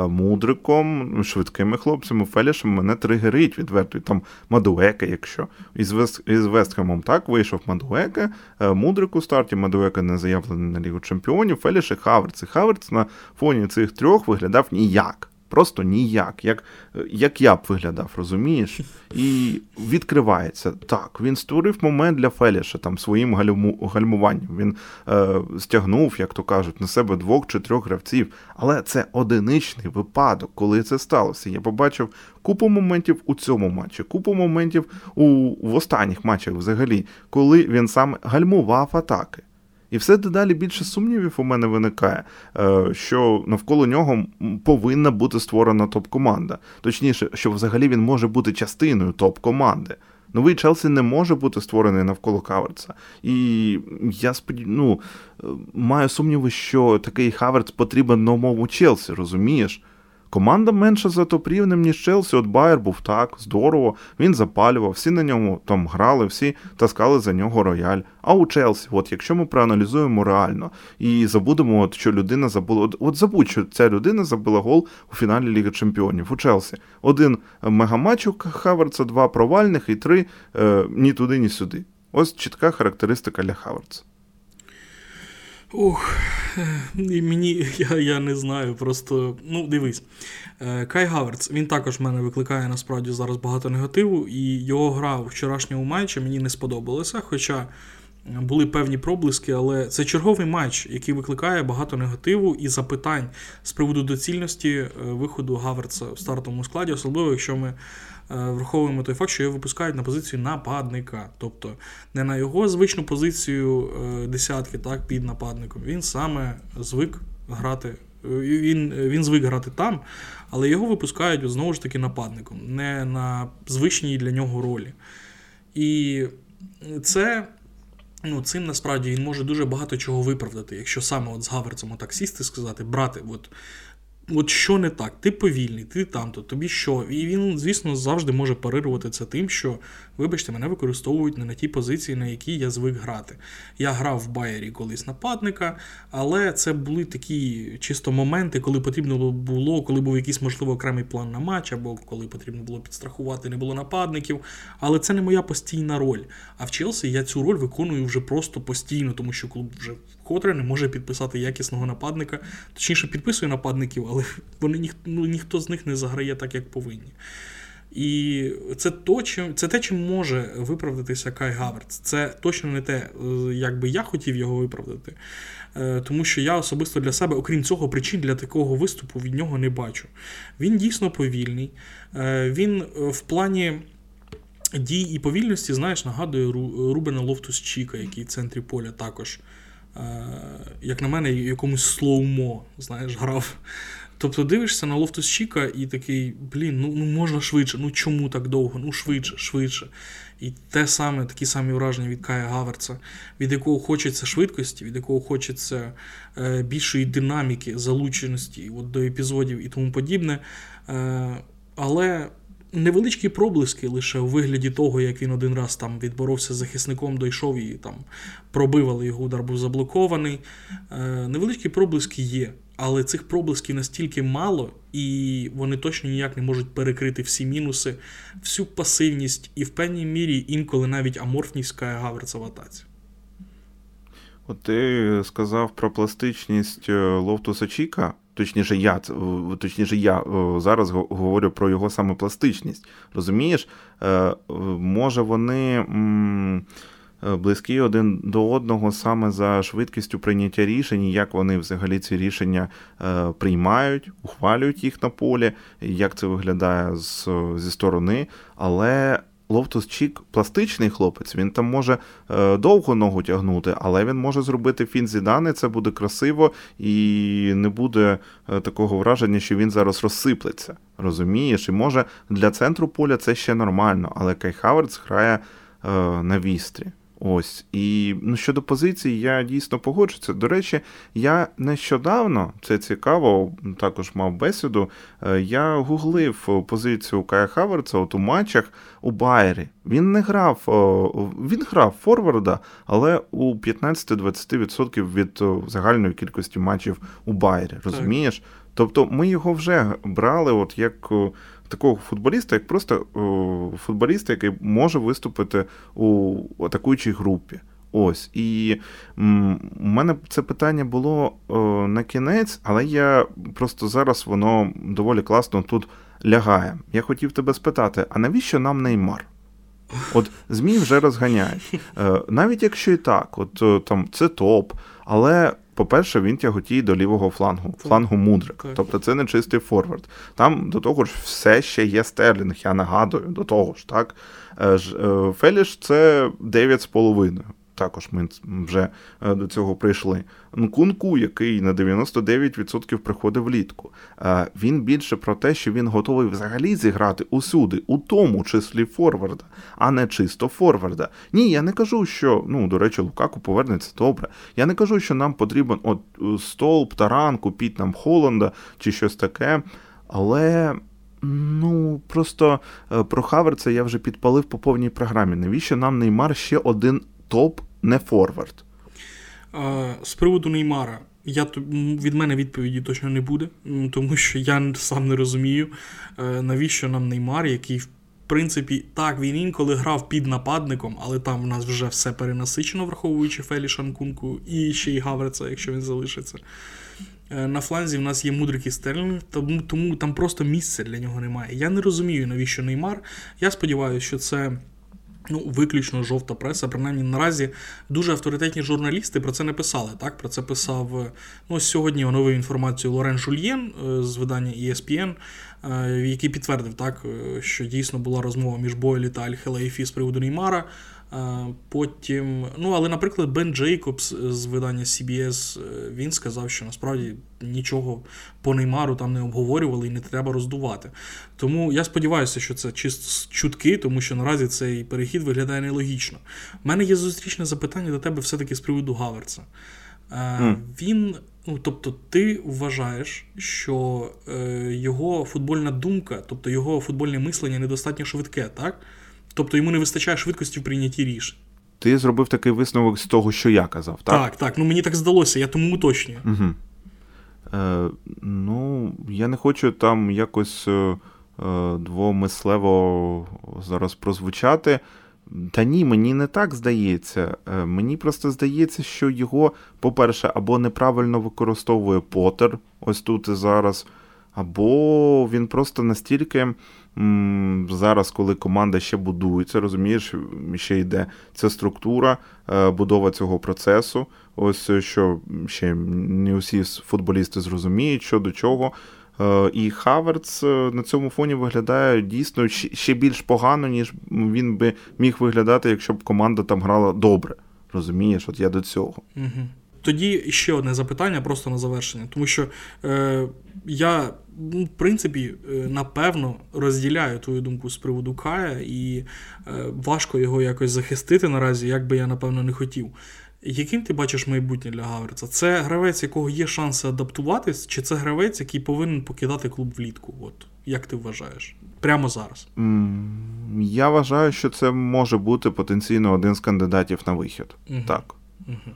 Мудриком, швидкими хлопцями, Фелішем, мене тригерить відверто. Там Мадуека, якщо. Із Вест, із Вестхемом так вийшов Мадуека, е, Мудрик у старті, Мадуека не заявлений на Лігу Чемпіонів, Феліш і Хаверц. І Хаверц на фоні цих трьох виглядав ніяк. Просто ніяк, як як я б виглядав, розумієш? І відкривається. Так, він створив момент для Феліша там своїм гальму, гальмуванням. Він е, стягнув, як то кажуть, на себе двох чи трьох гравців. Але це одиничний випадок, коли це сталося. Я побачив купу моментів у цьому матчі, купу моментів у в останніх матчах взагалі, коли він саме гальмував атаки. І все дедалі більше сумнівів у мене виникає, е, що навколо нього повинна бути створена топ-команда. Точніше, що взагалі він може бути частиною топ-команди. Новий Челсі не може бути створений навколо Хаверца. І я ну, е, маю сумніви, що такий Хаверц потрібен новому Челсі, розумієш? Команда менша за топ-рівнем, ніж Челсі. От Байер був так, здорово, він запалював, всі на ньому там грали, всі таскали за нього рояль. А у Челсі, от якщо ми проаналізуємо реально і забудемо, от, що людина забула. От, от забудь, що ця людина забила гол у фіналі Ліги Чемпіонів у Челсі. Один мегаматч у Хаверца, два провальних і три е, ні туди, ні сюди. Ось чітка характеристика для Хаверца. Ох, і мені я я не знаю. Просто ну дивись. Е, Кай Гаверц, він також мене викликає насправді зараз багато негативу, і його гра у вчорашньому матчі мені не сподобалася. Хоча були певні проблиски, але це черговий матч, який викликає багато негативу і запитань з приводу доцільності е, виходу Гаверца в стартовому складі, особливо якщо ми Е, враховуємо той факт, що його випускають на позицію нападника. Тобто не на його звичну позицію е, десятки, так, під нападником. Він саме звик грати. Він він звик грати там, але його випускають знову ж таки нападником, не на звичній для нього ролі. І це ну, цим насправді він може дуже багато чого виправдати, якщо саме от з Гаверцем так сісти сказати, брати, от От що не так, ти повільний, ти там-то, тобі що? І він, звісно, завжди може парирувати це тим, що, вибачте, мене використовують не на тій позиції, на якій я звик грати. Я грав в Байері колись нападника, але це були такі чисто моменти, коли потрібно було, коли був якийсь, можливо, окремий план на матч, або коли потрібно було підстрахувати, не було нападників. Але це не моя постійна роль. А в Челсі я цю роль виконую вже просто постійно, тому що клуб вже вкотре не може підписати якісного нападника, точніше підписує нападників, але вони ніх, ну, ніхто з них не заграє так, як повинні. І це то, чим, це те, чим може виправдатися Кай Гаверц. Це точно не те, е, як би я хотів його виправдати. Е, тому що я особисто для себе, окрім цього, причин для такого виступу від нього не бачу. Він дійсно повільний. Е, він в плані. Дій і повільності, знаєш, нагадує Рубена Лофтус Чіка, який в центрі поля також, як на мене, якомусь слоумо, знаєш, грав. Тобто дивишся на Лофтус Чіка і такий, блін, ну ну можна швидше, ну чому так довго? Ну швидше, швидше. І те саме, такі самі враження від Кая Гаверца, від якого хочеться швидкості, від якого хочеться е, більшої динаміки, залученості от, до епізодів і тому подібне. Е, але невеличкі проблиски лише у вигляді того, як він один раз там відборовся з захисником, дійшов і там пробив, його удар був заблокований. Е, невеличкі проблиски є. Але цих проблисків настільки мало, і вони точно ніяк не можуть перекрити всі мінуси, всю пасивність і в певній мірі інколи навіть аморфність Кая Гаверца в атаці. От ти сказав про пластичність е, Ловтуса Чіка. Точніше, я точніше, я зараз говорю про його саме пластичність. Розумієш? Е, може, вони. Е, близькі один до одного саме за швидкістю прийняття рішень, як вони взагалі ці рішення е, приймають, ухвалюють їх на полі, як це виглядає з, зі сторони. Але Лофтус Чік пластичний хлопець, він там може е, довго ногу тягнути, але він може зробити фін зідани, це буде красиво і не буде такого враження, що він зараз розсиплеться. Розумієш? І може для центру поля це ще нормально, але Кай Хаверц грає на вістрі. Ось. І ну, щодо позиції, я дійсно погоджуся. До речі, я нещодавно, це цікаво, також мав бесіду. Е, я гуглив позицію Кая Хаверца от у матчах у Байері. Він не грав, він грав форварда, але у 15-20% від загальної кількості матчів у Байері. Розумієш? Тобто ми його вже брали, от як такого футболіста, як просто о, футболіста, який може виступити у атакуючій групі. Ось. І у мене це питання було о, на кінець, але я просто зараз воно доволі класно тут лягає. Я хотів тебе спитати: а навіщо нам Неймар? От ЗМІ вже розганяють. Е, навіть якщо і так, от там це топ, але по-перше, він тяготіє до лівого флангу, флангу мудрик. Тобто це не чистий форвард. Там до того ж все ще є стерлінг, я нагадую, до того ж, так. Феліш це Феліш це 9,5 також ми вже е, до цього прийшли. Кунку, який на 99% приходить влітку, е, він більше про те, що він готовий взагалі зіграти усюди, у тому числі Форварда, а не чисто Форварда. Ні, я не кажу, що ну, до речі, Лукаку повернеться добре. Я не кажу, що нам потрібен от е, столб, таран, купіть нам Холланда чи щось таке. Але. Ну, просто про Хаверца я вже підпалив по повній програмі. Навіщо нам Неймар ще один топ не форвард. З приводу Неймара. Я від мене відповіді точно не буде, тому що я сам не розумію, е, навіщо нам Неймар, який, в принципі, так, він інколи грав під нападником, але там в нас вже все перенасичено, враховуючи Фелікса, Нкунку і ще й Хаверца, якщо він залишиться. Е, на фланзі в нас є Мудрик і Стерлінг, тому, тому там просто місця для нього немає. Я не розумію, навіщо Неймар. Я сподіваюся, що це. Ну, виключно жовта преса, принаймні наразі дуже авторитетні журналісти про це не писали. Так, про це писав ну, сьогодні оновив інформацію Лорен Жульєн е, з видання ESPN, е, який підтвердив, так, е, що дійсно була розмова між Бойлі та Аль-Хелаїфі з приводу Неймара. Потім, ну, але, наприклад, Бен Джейкобс з видання CBS він сказав, що насправді нічого по Неймару там не обговорювали і не треба роздувати. Тому я сподіваюся, що це чисто чутки, тому що наразі цей перехід виглядає нелогічно. У мене є зустрічне запитання до тебе все-таки з приводу Гаверца. Mm. Він, ну тобто, ти вважаєш, що е, його футбольна думка, тобто його футбольне мислення недостатньо швидке, так? Тобто йому не вистачає швидкості в прийнятті рішень. Ти зробив такий висновок з того, що я казав, так? Так, так. Ну мені так здалося, я тому уточнюю. Угу. Е, Ну, я не хочу там якось е, е, двомислево зараз прозвучати. Та ні, мені не так здається. Е, мені просто здається, що його, по-перше, або неправильно використовує Поттер ось тут і зараз, або він просто настільки зараз, коли команда ще будується, розумієш, ще йде ця структура, е, будова цього процесу. Ось що ще не усі футболісти зрозуміють, що до чого. Е, і Хаверц е, на цьому фоні виглядає дійсно ще більш погано, ніж він би міг виглядати, якщо б команда там грала добре. Розумієш, от я до цього. Тоді ще одне запитання просто на завершення, тому що е, я, ну, в принципі, е, напевно, розділяю твою думку з приводу Кая, і е, важко його якось захистити наразі, як би я, напевно, не хотів. Яким ти бачиш майбутнє для Гаверца? Це гравець, якого є шанси адаптуватись, чи це гравець, який повинен покидати клуб влітку? От як ти вважаєш? Прямо зараз? Я вважаю, що це може бути потенційно один з кандидатів на вихід. Угу. Так. Угу.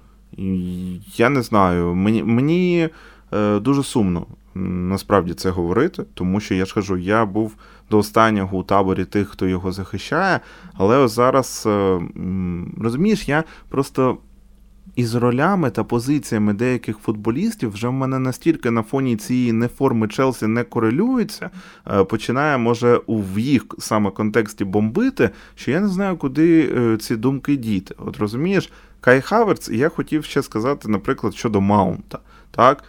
Я не знаю. Мені мені е, дуже сумно насправді це говорити, тому що я ж кажу, я був до останнього у таборі тих, хто його захищає, але ось зараз е, розумієш, я просто. Із ролями та позиціями деяких футболістів вже в мене настільки на фоні цієї неформи Челсі не корелюється, е, починає, може, в їх саме контексті бомбити, що я не знаю, куди е, ці думки діти. От розумієш, Кай Хаверц, я хотів ще сказати, наприклад, щодо Маунта. Так?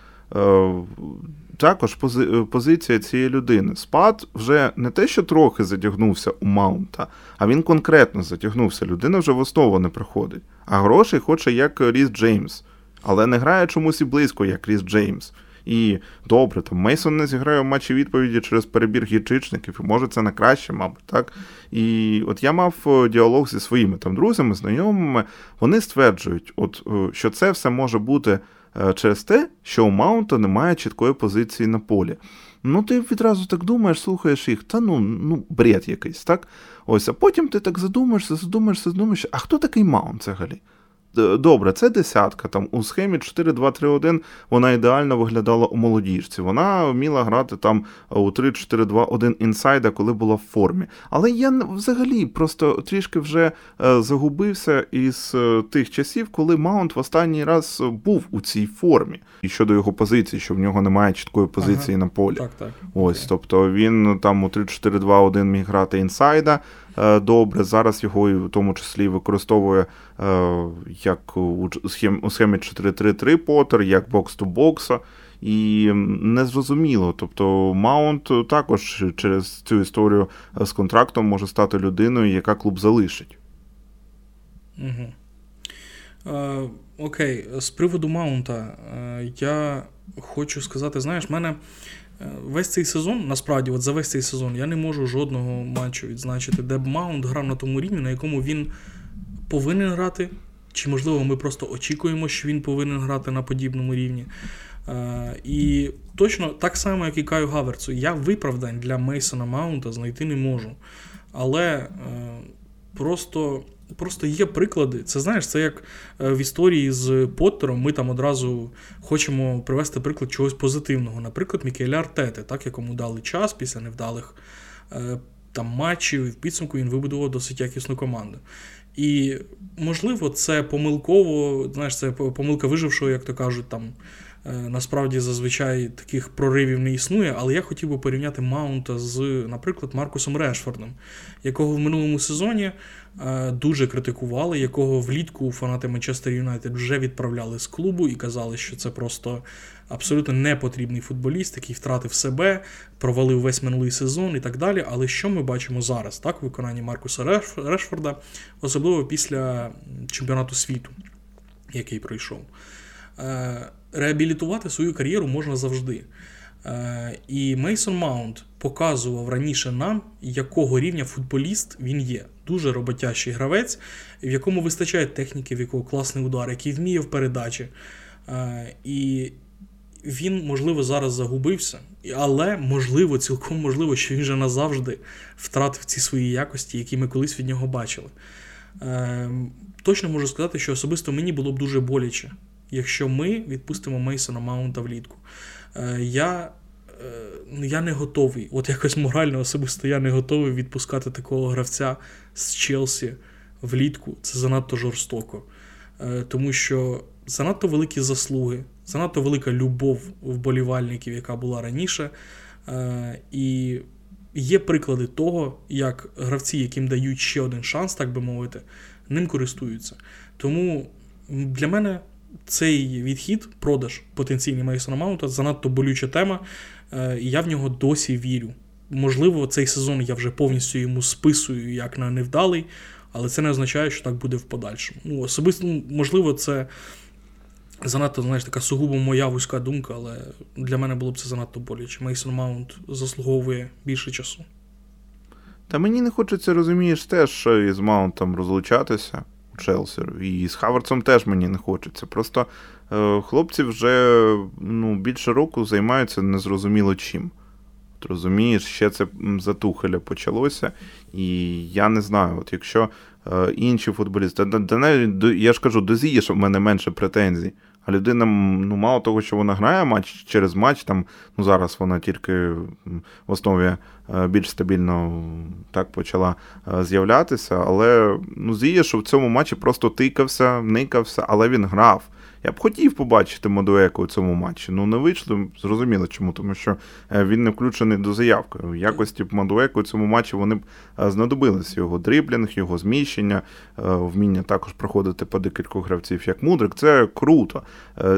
Е, також пози позиція цієї людини. Спад вже не те, що трохи затягнувся у Маунта, а він конкретно затягнувся. Людина вже в основу не приходить. А грошей хоче як Ріс Джеймс, але не грає чомусь і близько, як Ріс Джеймс. І добре, там Мейсон не зіграє в матчі відповіді через перебір гірчичників, і може це на краще, мабуть, так. І от я мав е, діалог зі своїми там друзями, знайомими. Вони стверджують, от е, що це все може бути е, через те, що у Маунта немає чіткої позиції на полі. Ну, ти відразу так думаєш, слухаєш їх, та ну ну бред якийсь, так? Ось, а потім ти так задумаєшся, задумаєшся, задумаєшся, а хто такий Маунт взагалі? Добре, це десятка. Там у схемі 4-2-3-1 вона ідеально виглядала у молодіжці. Вона вміла грати там у 3-4-2-1 інсайда, коли була в формі. Але я взагалі просто трішки вже е, загубився із е, тих часів, коли Маунт в останній раз був у цій формі. І щодо його позиції, що в нього немає чіткої позиції ага. на полі. Так, так. Ось, okay. тобто він там у 3-4-2-1 міг грати інсайда. Е, добре. Зараз його в тому числі використовує е, як у схемі 4-3-3 Поттер, як бокс-то-бокса. І незрозуміло. Тобто Маунт також через цю історію з контрактом може стати людиною, яка клуб залишить. Угу. Е, окей, з приводу Маунта, е, я хочу сказати: знаєш, в мене Е, весь цей сезон, насправді, от за весь цей сезон, я не можу жодного матчу відзначити, де б Маунт грав на тому рівні, на якому він повинен грати. Чи, можливо, ми просто очікуємо, що він повинен грати на подібному рівні. Е, І точно так само, як і Каю Гаверцу, я виправдань для Мейсона Маунта знайти не можу. Але е, просто Просто є приклади. Це знаєш, це як е, в історії з Поттером. Ми там одразу хочемо привести приклад чогось позитивного. Наприклад, Мікеля Артети, так, якому дали час після невдалих е, там матчів, і в підсумку він вибудував досить якісну команду. І, можливо, це помилково, знаєш, це помилка вижившого, як то кажуть, там насправді зазвичай таких проривів не існує, але я хотів би порівняти Маунта з, наприклад, Маркусом Решфордом, якого в минулому сезоні е, дуже критикували, якого влітку фанати Манчестер Юнайтед вже відправляли з клубу і казали, що це просто абсолютно непотрібний футболіст, який втратив себе, провалив весь минулий сезон і так далі. Але що ми бачимо зараз, так, в виконанні Маркуса Решфорда, особливо після чемпіонату світу, який пройшов. Реабілітувати свою кар'єру можна завжди. Е, і Мейсон Маунт показував раніше нам, якого рівня футболіст він є. Дуже роботящий гравець, в якому вистачає техніки, в якого класний удар, який вміє в передачі. Е, і він, можливо, зараз загубився, але можливо, цілком можливо, що він вже назавжди втратив ці свої якості, які ми колись від нього бачили. Точно можу сказати, що особисто мені було б дуже боляче якщо ми відпустимо Мейсона Маунта влітку. Е, я е, ну, я не готовий. От якось морально особисто я не готовий відпускати такого гравця з Челсі влітку. Це занадто жорстоко. Е, тому що занадто великі заслуги, занадто велика любов вболівальників, яка була раніше. І є приклади того, як гравці, яким дають ще один шанс, так би мовити, ним користуються. Тому для мене цей відхід, продаж потенційний Мейсона Маунта, занадто болюча тема, е, і я в нього досі вірю. Можливо, цей сезон я вже повністю йому списую як на невдалий, але це не означає, що так буде в подальшому. Ну, Особисто, ну, можливо, це занадто знаєш, така сугубо моя вузька думка, але для мене було б це занадто боляче. Мейсон Маунт заслуговує більше часу. Та мені не хочеться, розумієш, теж із Маунтом розлучатися у Челсі. І з Хаверцем теж мені не хочеться. Просто е, хлопці вже ну, більше року займаються незрозуміло чим. От Розумієш, ще це за Тухеля почалося. І я не знаю, от якщо е, інші футболісти, да, да, я ж кажу, до Зієша в мене менше претензій. А людина, ну, мало того, що вона грає матч через матч, там, ну зараз вона тільки в основі е, більш стабільно так почала е, з'являтися. Але ну, зіє, що в цьому матчі просто тикався, никався, але він грав. Я б хотів побачити Мадуеку у цьому матчі. Ну не вийшло, зрозуміло чому, тому що е, він не включений до заявки. В якості Мадуеку у цьому матчі вони б е, знадобилися його дриблінг, його зміщення, е, вміння також проходити по декількох гравців, як мудрик. Це круто.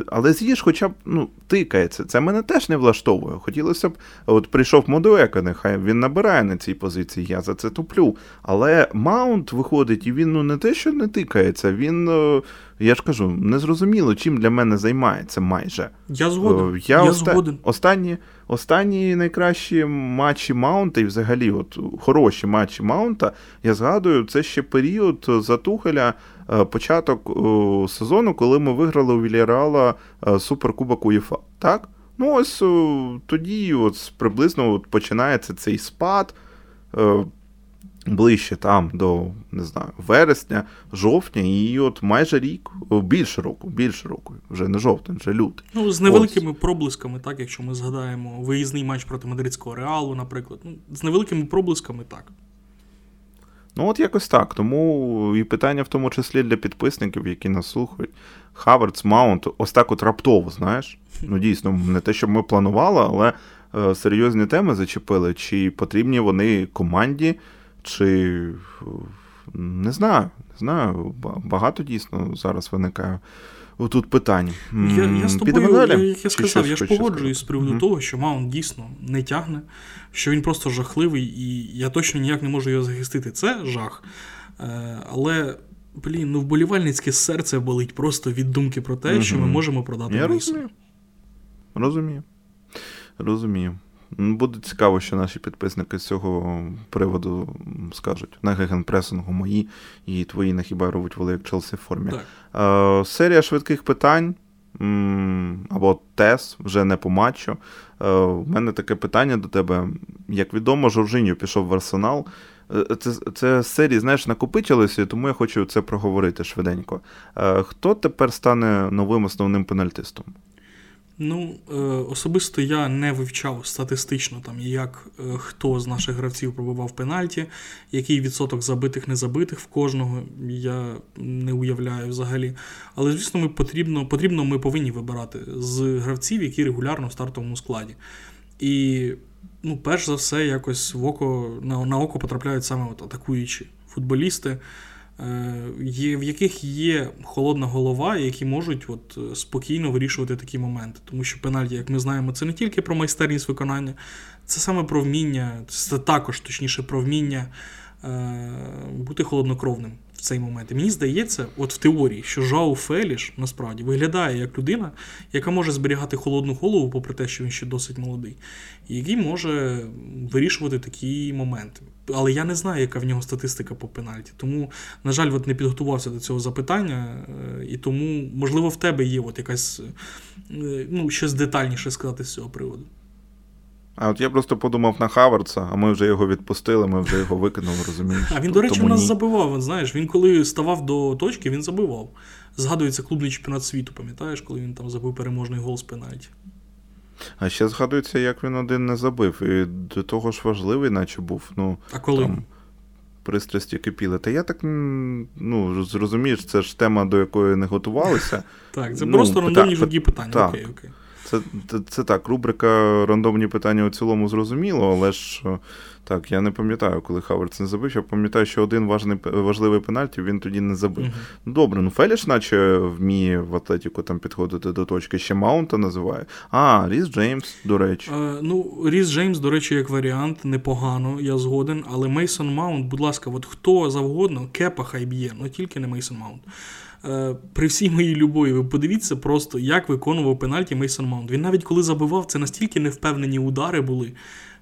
Але з'їж, хоча б ну, тикається. Це мене теж не влаштовує. Хотілося б, от прийшов Мадуека, нехай він набирає на цій позиції, я за це туплю. Але Маунт виходить, і він ну не те, що не тикається, він я ж кажу, незрозуміло, чим для мене займається майже. Я згоден. Я, я оста... згоден. Останні останні найкращі матчі Маунта, і взагалі, от хороші матчі Маунта, я згадую, це ще період за Тухеля, початок сезону, коли ми виграли у Вільяреала Суперкубок УЄФА. Так? Ну, ось тоді от приблизно от починається цей спад ближче там до не знаю, вересня, жовтня, і от майже рік, більше року, більше року, вже не жовтень, вже лютий. Ну, з невеликими Ось. проблисками, так, якщо ми згадаємо виїзний матч проти мадридського реалу, наприклад. Ну, З невеликими проблисками так. Ну, от якось так. Тому і питання в тому числі для підписників, які нас слухають. Хаверц, Маунт, ось так от раптово, знаєш. Ну, дійсно, не те, щоб ми планували, але е, серйозні теми зачепили, чи потрібні вони команді. Чи не знаю, не знаю. Багато дійсно зараз виникає тут питань. Я я з тобою, я, як я сказав, я ж погоджуюсь з приводу mm-hmm. того, що Маунт дійсно не тягне, що він просто жахливий, і я точно ніяк не можу його захистити. Це жах. Е, але. Блін, ну вболівальницьке серце болить просто від думки про те, mm-hmm. що ми можемо продати. Я розумію. Розумію. Розумію. Буде цікаво, що наші підписники з цього приводу скажуть. На гегенпресингу мої і твої на хіба робить велик Челсі в формі. Е, Серія швидких питань або тес вже не по матчу. Е, У мене таке питання до тебе. Як відомо, Жоржиньо пішов в арсенал. Е, це це серії, знаєш, накопичилося, тому я хочу це проговорити швиденько. Е, Хто тепер стане новим основним пенальтистом? Ну, е, особисто я не вивчав статистично, там, як е, хто з наших гравців пробивав пенальті, який відсоток забитих, не забитих в кожного, я не уявляю взагалі. Але, звісно, ми потрібно, потрібно ми повинні вибирати з гравців, які регулярно в стартовому складі. І, ну, перш за все, якось в око, на, на око потрапляють саме от атакуючі футболісти. Е, в яких є холодна голова, які можуть от, е, спокійно вирішувати такі моменти. Тому що пенальті, як ми знаємо, це не тільки про майстерність виконання, це саме про вміння, це також точніше про вміння е, бути холоднокровним цей момент. І мені здається, от в теорії, що Жау Феліш насправді виглядає як людина, яка може зберігати холодну голову, попри те, що він ще досить молодий, який може вирішувати такі моменти. Але я не знаю, яка в нього статистика по пенальті. Тому, на жаль, от не підготувався до цього запитання, е, і тому, можливо, в тебе є от якась е, ну, щось детальніше сказати з цього приводу. А от я просто подумав на Хавардса, а ми вже його відпустили, ми вже його викинули, розумієш? А він, до речі, у нас ні. забивав. Знаєш, він коли ставав до точки, він забивав. Згадується клубний чемпіонат світу, пам'ятаєш, коли він там забив переможний гол з пенальті. А ще згадується, як він один не забив. І до того ж важливий, наче був. Ну, А коли? Там, Пристрасті кипіли. Та я так ну, зрозумієш, це ж тема, до якої не готувалися. Так, це ну, просто рандомні жодні питання. Окей, окей. Це, це це, так, рубрика рандомні питання у цілому зрозуміло, але ж так, я не пам'ятаю, коли Хаверц не забив. Я пам'ятаю, що один важний, важливий пенальті він тоді не забив. Uh-huh. Добре, ну Феліш, наче вміє в Атлетіку там підходити до точки, ще Маунта називає. А, Ріс Джеймс, до речі. Е, ну, Ріс Джеймс, до речі, як варіант, непогано, я згоден. Але Мейсон Маунт, будь ласка, от хто завгодно, кепа хай б'є, ну тільки не Мейсон Маунт. Е, при всій моїй любові, ви подивіться просто, як виконував пенальті Мейсон Маунт. Він навіть коли забивав, це настільки невпевнені удари були.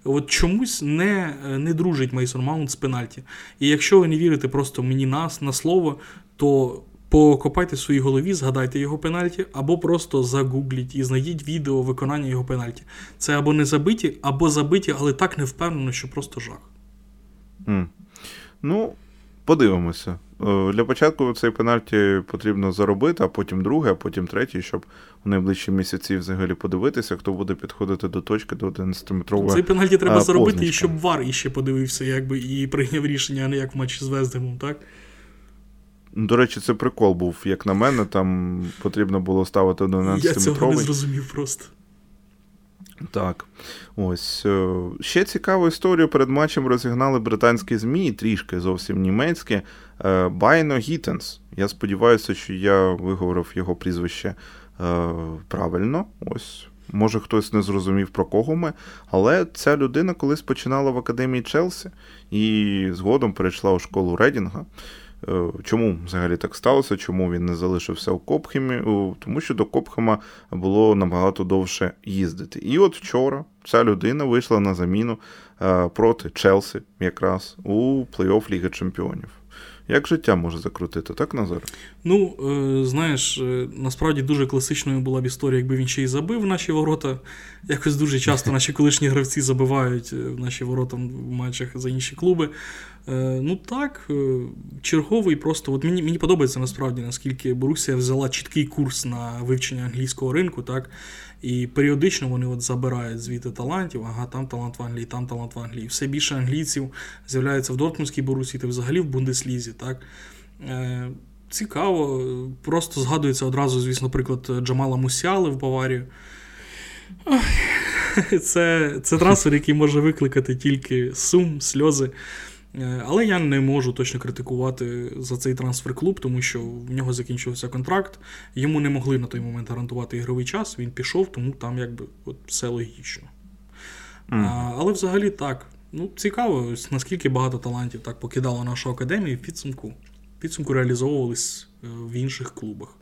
От чомусь не не дружить Мейсон Маунт з пенальті. І якщо ви не вірите просто мені на, на слово, то покопайте в своїй голові, згадайте його пенальті, або просто загугліть і знайдіть відео виконання його пенальті. Це або не забиті, або забиті, але так не впевнено, що просто жах. Mm. Ну, подивимося. Е, для початку цей пенальті потрібно заробити, а потім другий, а потім третій, щоб у найближчі місяці взагалі подивитися, хто буде підходити до точки до 11-метрової Цей пенальті треба позначка. заробити, і щоб Вар іще подивився, якби і прийняв рішення, а не як в матчі з Вездемом, так? До речі, це прикол був, як на мене, там потрібно було ставити до 11-метровий. Я цього не зрозумів просто. Так. Ось. Е, ще цікаву історію перед матчем розігнали британські ЗМІ, трішки зовсім німецькі. Е, Байно Гітенс. Я сподіваюся, що я виговорив його прізвище е, правильно. Ось. Може, хтось не зрозумів, про кого ми, але ця людина колись починала в академії Челсі і згодом перейшла у школу Редінга. Е, чому взагалі так сталося? Чому він не залишився у Копхемі? Тому що до Копхема було набагато довше їздити. І от вчора ця людина вийшла на заміну е, проти Челсі, якраз у плей-офф Ліги Чемпіонів. Як життя може закрутити, так, Назар? Ну, е, знаєш, е, насправді дуже класичною була б історія, якби він ще й забив наші ворота. Якось дуже часто наші колишні гравці забивають е, наші ворота в матчах за інші клуби. Ну так, черговий просто. От Мені мені подобається насправді, наскільки Борусія взяла чіткий курс на вивчення англійського ринку. так, І періодично вони от забирають звідти талантів. Ага, там талант в Англії, там талант в Англії. Все більше англійців з'являється в Дортмундській Борусі та взагалі в Бундеслізі. так. Е, цікаво, просто згадується одразу, звісно, приклад Джамала Мусіали в Баварію. Це це трансфер, який може викликати тільки сум, сльози. Е, але я не можу точно критикувати за цей трансфер клуб, тому що в нього закінчився контракт. Йому не могли на той момент гарантувати ігровий час. Він пішов, тому там якби от все логічно. Mm. А, Але взагалі так. Ну, цікаво, наскільки багато талантів так покидало нашу академію в підсумку. підсумку реалізовувались е, в інших клубах.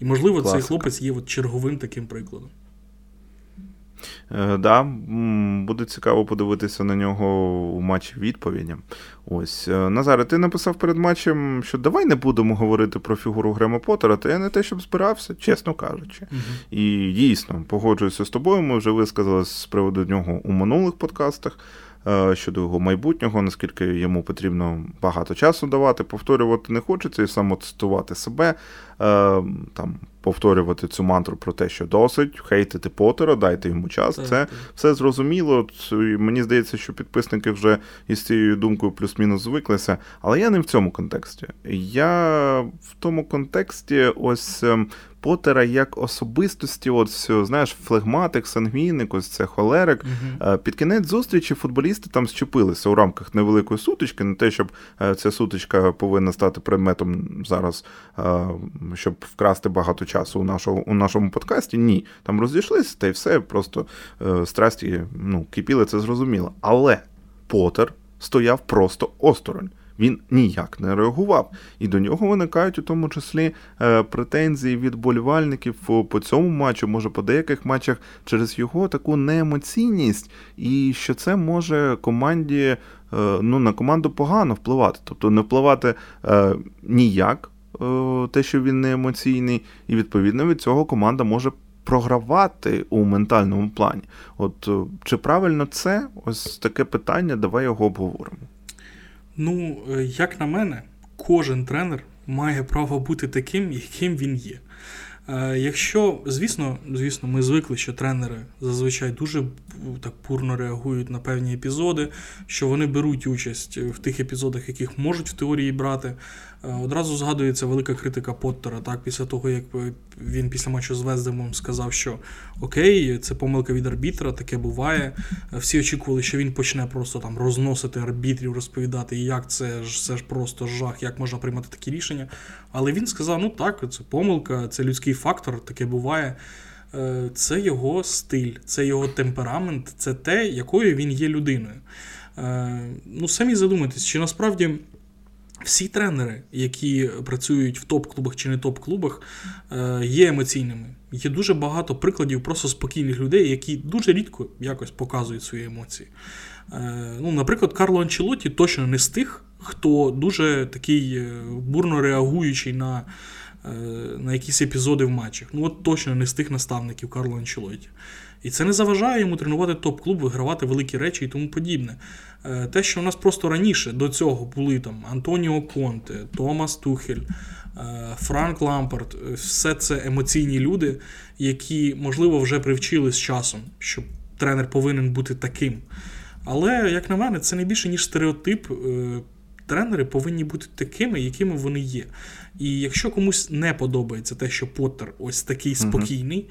І, можливо, Класика. цей хлопець є от черговим таким прикладом. Е, да, Буде цікаво подивитися на нього у матчі відповіді. Ось, е, Назаре, ти написав перед матчем, що давай не будемо говорити про фігуру Грема Поттера, то я не те, щоб збирався, чесно кажучи. Угу. І дійсно погоджуюся з тобою. Ми вже висказали з приводу нього у минулих подкастах. Е, щодо його майбутнього, наскільки йому потрібно багато часу давати, повторювати не хочеться і самоцитувати себе, е, там повторювати цю мантру про те, що досить, хейтити Потера, дайте йому час. Це все зрозуміло. Мені здається, що підписники вже із цією думкою плюс-мінус звиклися. Але я не в цьому контексті. Я в тому контексті ось Потера як особистості, от знаєш, флегматик, сангвіник, ось це холерик. uh Під кінець зустрічі футболісти там зчепилися у рамках невеликої сутички, не те, щоб е, ця сутичка повинна стати предметом зараз, е, щоб вкрасти багато часу у нашого, у нашому подкасті. Ні, там розійшлися, та й все, просто страсті ну, кипіли, це зрозуміло. Але Потер стояв просто осторонь він ніяк не реагував. І до нього виникають у тому числі е, претензії від болівальників по цьому матчу, може по деяких матчах через його таку неемоційність, і що це може команді е, ну, на команду погано впливати. Тобто не впливати е, ніяк, те, що він не емоційний, і відповідно від цього команда може. Програвати у ментальному плані. От чи правильно це? Ось таке питання, давай його обговоримо. Ну, е, як на мене, кожен тренер має право бути таким, яким він є. Е, якщо, звісно, звісно, ми звикли, що тренери зазвичай дуже так пурно реагують на певні епізоди, що вони беруть участь в тих епізодах, яких можуть в теорії брати. Е, одразу згадується велика критика Поттера, так, після того, як він після матчу з Вездемом сказав, що окей, це помилка від арбітра, таке буває. Всі очікували, що він почне просто там розносити арбітрів, розповідати, як це ж це ж просто жах, як можна приймати такі рішення. Але він сказав: ну так, це помилка, це людський фактор, таке буває. Е, це його стиль, це його темперамент, це те, якою він є людиною. Е, ну, самі задумайтесь, чи насправді. Всі тренери, які працюють в топ-клубах чи не топ-клубах, е, є емоційними. Є дуже багато прикладів просто спокійних людей, які дуже рідко якось показують свої емоції. Ну, Наприклад, Карло Анчелоті точно не з тих, хто дуже такий бурно реагуючий на на якісь епізоди в матчах. Ну от точно не з тих наставників Карло Анчелоті. І це не заважає йому тренувати топ-клуб, вигравати великі речі і тому подібне. Е, те, що у нас просто раніше до цього були там Антоніо Конте, Томас Тухель, е, Франк Лампард, все це емоційні люди, які, можливо, вже привчили з часом, що тренер повинен бути таким. Але, як на мене, це не більше, ніж стереотип. Тренери повинні бути такими, якими вони є. І якщо комусь не подобається те, що Поттер ось такий спокійний,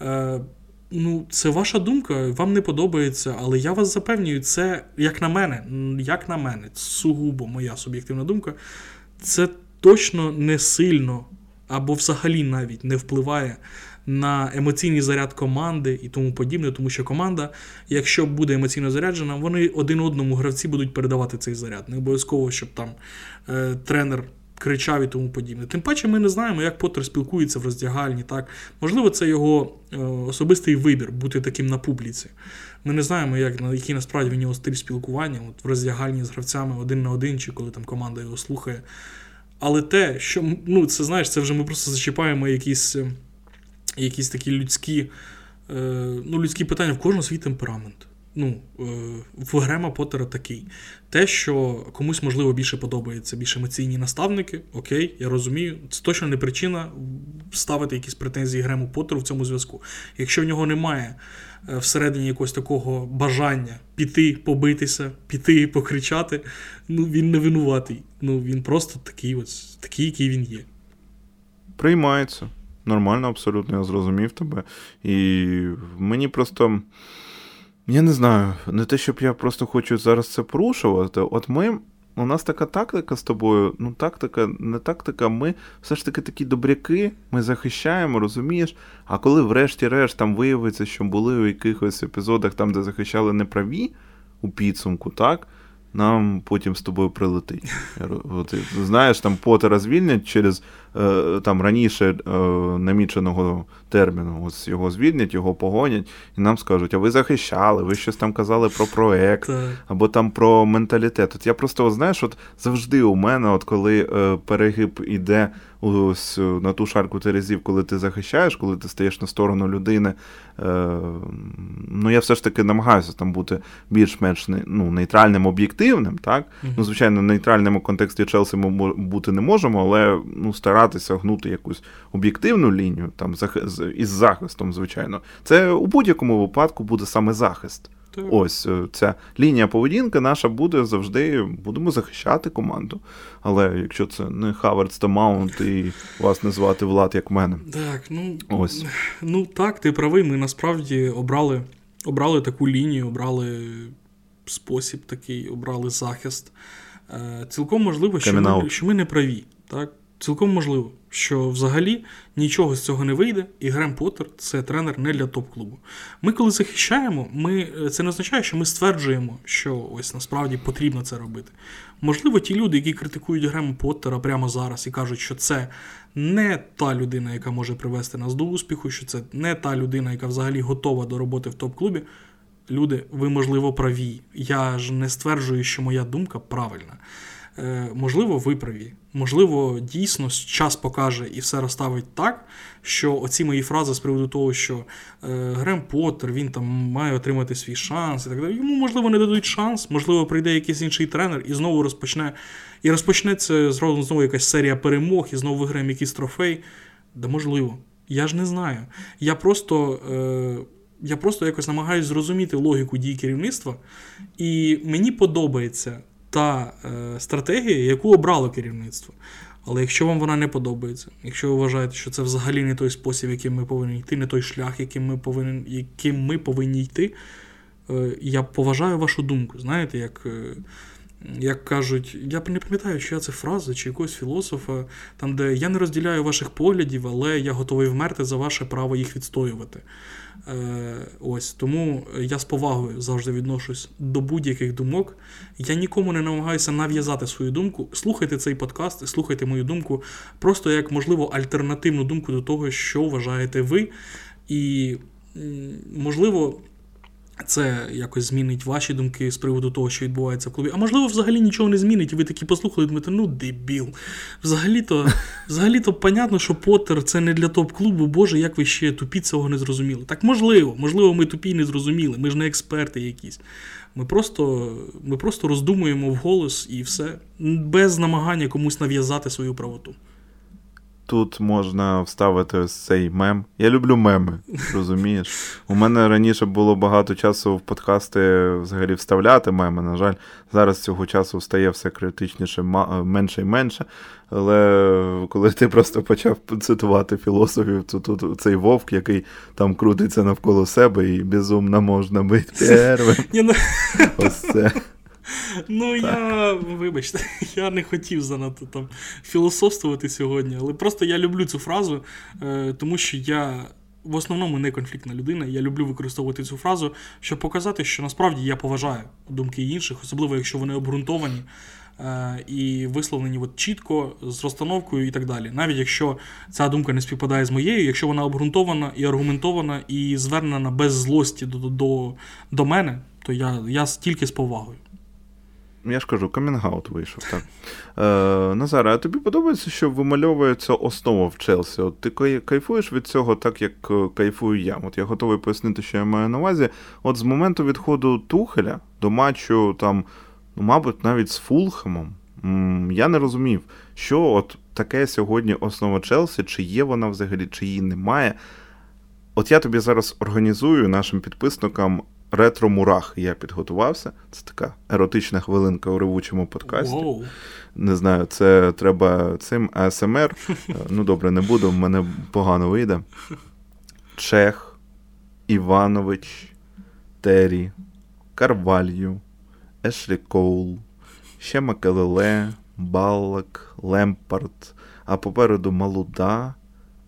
е, ну це ваша думка, вам не подобається, але я вас запевнюю, це як на мене, як на мене, сугубо моя суб'єктивна думка, це точно не сильно або взагалі навіть не впливає. На емоційний заряд команди і тому подібне, тому що команда, якщо буде емоційно заряджена, вони один одному гравці будуть передавати цей заряд. Не обов'язково, щоб там е, тренер кричав і тому подібне. Тим паче ми не знаємо, як Поттер спілкується в роздягальні. Так? Можливо, це його е, особистий вибір бути таким на публіці. Ми не знаємо, як, який насправді в нього стиль спілкування от в роздягальні з гравцями один на один, чи коли там команда його слухає. Але те, що ну, це знаєш, це вже ми просто зачіпаємо якісь е, якісь такі людські е, ну, людські питання в кожного свій темперамент ну, е, в Грема Поттера такий. Те, що комусь, можливо, більше подобається, більш емоційні наставники, окей, я розумію, це точно не причина ставити якісь претензії Грему Поттеру в цьому зв'язку. Якщо в нього немає е, всередині якогось такого бажання піти, побитися, піти, покричати, ну він не винуватий. Ну він просто такий, ось, такий, який він є. Приймається. Нормально, абсолютно, я зрозумів тебе. І мені просто. Я не знаю, не те, щоб я просто хочу зараз це порушувати. От ми. У нас така тактика з тобою, ну тактика, не тактика, ми все ж таки такі добряки, ми захищаємо, розумієш? А коли врешті-решт там виявиться, що були у якихось епізодах, там, де захищали неправі у підсумку, так? нам потім з тобою прилетить. От, Знаєш, там Потера звільнять через там раніше е, наміченого терміну. Ось його звільнять, його погонять, і нам скажуть, а ви захищали, ви щось там казали про проект, або там про менталітет. От я просто, знаєш, от завжди у мене, от коли е, перегиб іде ось на ту шарку терезів, коли ти захищаєш, коли ти стаєш на сторону людини. Е, ну, я все ж таки намагаюся там бути більш-менш ну, нейтральним, об'єктивним. так? Ну, Звичайно, в нейтральному контексті Челсі ми бути не можемо, але ну, старатися гнути якусь об'єктивну лінію там, із захистом, звичайно. Це у будь-якому випадку буде саме захист. Так. Ось е, ця лінія поведінки наша буде завжди, будемо захищати команду. Але якщо це не Хаверц та Маунт і вас не звати Влад, як мене. Так, ну ось. Ну так, ти правий. Ми насправді обрали обрали таку лінію, обрали спосіб такий, обрали захист. Е, цілком можливо, що ми, що ми не праві. Так? Цілком можливо, що взагалі нічого з цього не вийде, і Грем Поттер – це тренер не для топ-клубу. Ми, коли захищаємо, ми, це не означає, що ми стверджуємо, що ось насправді потрібно це робити. Можливо, ті люди, які критикують Грема Поттера прямо зараз і кажуть, що це не та людина, яка може привести нас до успіху, що це не та людина, яка взагалі готова до роботи в топ-клубі. Люди, ви, можливо, праві. Я ж не стверджую, що моя думка правильна. Е, можливо, ви праві. Можливо, дійсно час покаже і все розставить так, що оці мої фрази з приводу того, що е, Грем Поттер, він там має отримати свій шанс і так далі. Йому, можливо, не дадуть шанс, можливо, прийде якийсь інший тренер і знову розпочне. І розпочнеться знову, знову якась серія перемог, і знову виграємо якийсь трофей. Да можливо. Я ж не знаю. Я просто. Е, я просто якось намагаюся зрозуміти логіку дій керівництва, і мені подобається та е, стратегія, яку обрало керівництво. Але якщо вам вона не подобається, якщо ви вважаєте, що це взагалі не той спосіб, яким ми повинні йти, не той шлях, яким ми повинні яким ми повинні йти, е, я поважаю вашу думку. Знаєте, як е, як кажуть, я не пам'ятаю, чия це фраза чи якогось філософа, там, де я не розділяю ваших поглядів, але я готовий вмерти за ваше право їх відстоювати. Е, ось Тому я з повагою завжди відношусь до будь-яких думок. Я нікому не намагаюся нав'язати свою думку. Слухайте цей подкаст, слухайте мою думку, просто як, можливо, альтернативну думку до того, що вважаєте ви. І, можливо, це якось змінить ваші думки з приводу того, що відбувається в клубі. А можливо, взагалі нічого не змінить, і ви такі послухали, думаєте, ну дебіл. Взагалі-то, взагалі-то, понятно, що Поттер це не для топ-клубу, Боже, як ви ще тупі цього не зрозуміли. Так можливо, можливо, ми тупі не зрозуміли, ми ж не експерти якісь. Ми просто ми просто роздумуємо вголос і все, без намагання комусь нав'язати свою правоту. Тут можна вставити ось цей мем. Я люблю меми, розумієш? У мене раніше було багато часу в подкасти взагалі вставляти меми. На жаль, зараз цього часу стає все критичніше, менше і менше. Але коли ти просто почав цитувати філософів, то тут цей вовк, який там крутиться навколо себе, і безумно можна бути первим. Ось це. Ну, я, вибачте, я не хотів занадто там філософствувати сьогодні, але просто я люблю цю фразу, е, тому що я в основному не конфліктна людина. Я люблю використовувати цю фразу, щоб показати, що насправді я поважаю думки інших, особливо якщо вони обґрунтовані. е, і висловлені от чітко з розстановкою і так далі. Навіть якщо ця думка не співпадає з моєю, якщо вона обґрунтована і аргументована і звернена без злості до до, до мене, то я, я тільки з повагою. Я ж кажу, камінгаут вийшов, так. Е, Назаре, а тобі подобається, що вимальовується основа в Челсі? От Ти кайфуєш від цього, так як е, кайфую я. От я готовий пояснити, що я маю на увазі. От з моменту відходу Тухеля до матчу, там, ну, мабуть, навіть з Фулхемом, я не розумів, що от таке сьогодні основа Челсі, чи є вона взагалі, чи її немає. От я тобі зараз організую нашим підписникам ретро-мурах я підготувався. Це така еротична хвилинка у ревучому подкасті. Wow. Не знаю, це треба цим АСМР. Ну, добре, не буду, в мене погано вийде. Чех, Іванович, Террі, Карвалью, Ешлі Коул, ще Макелеле, Баллак, Лемпард, а попереду Малуда,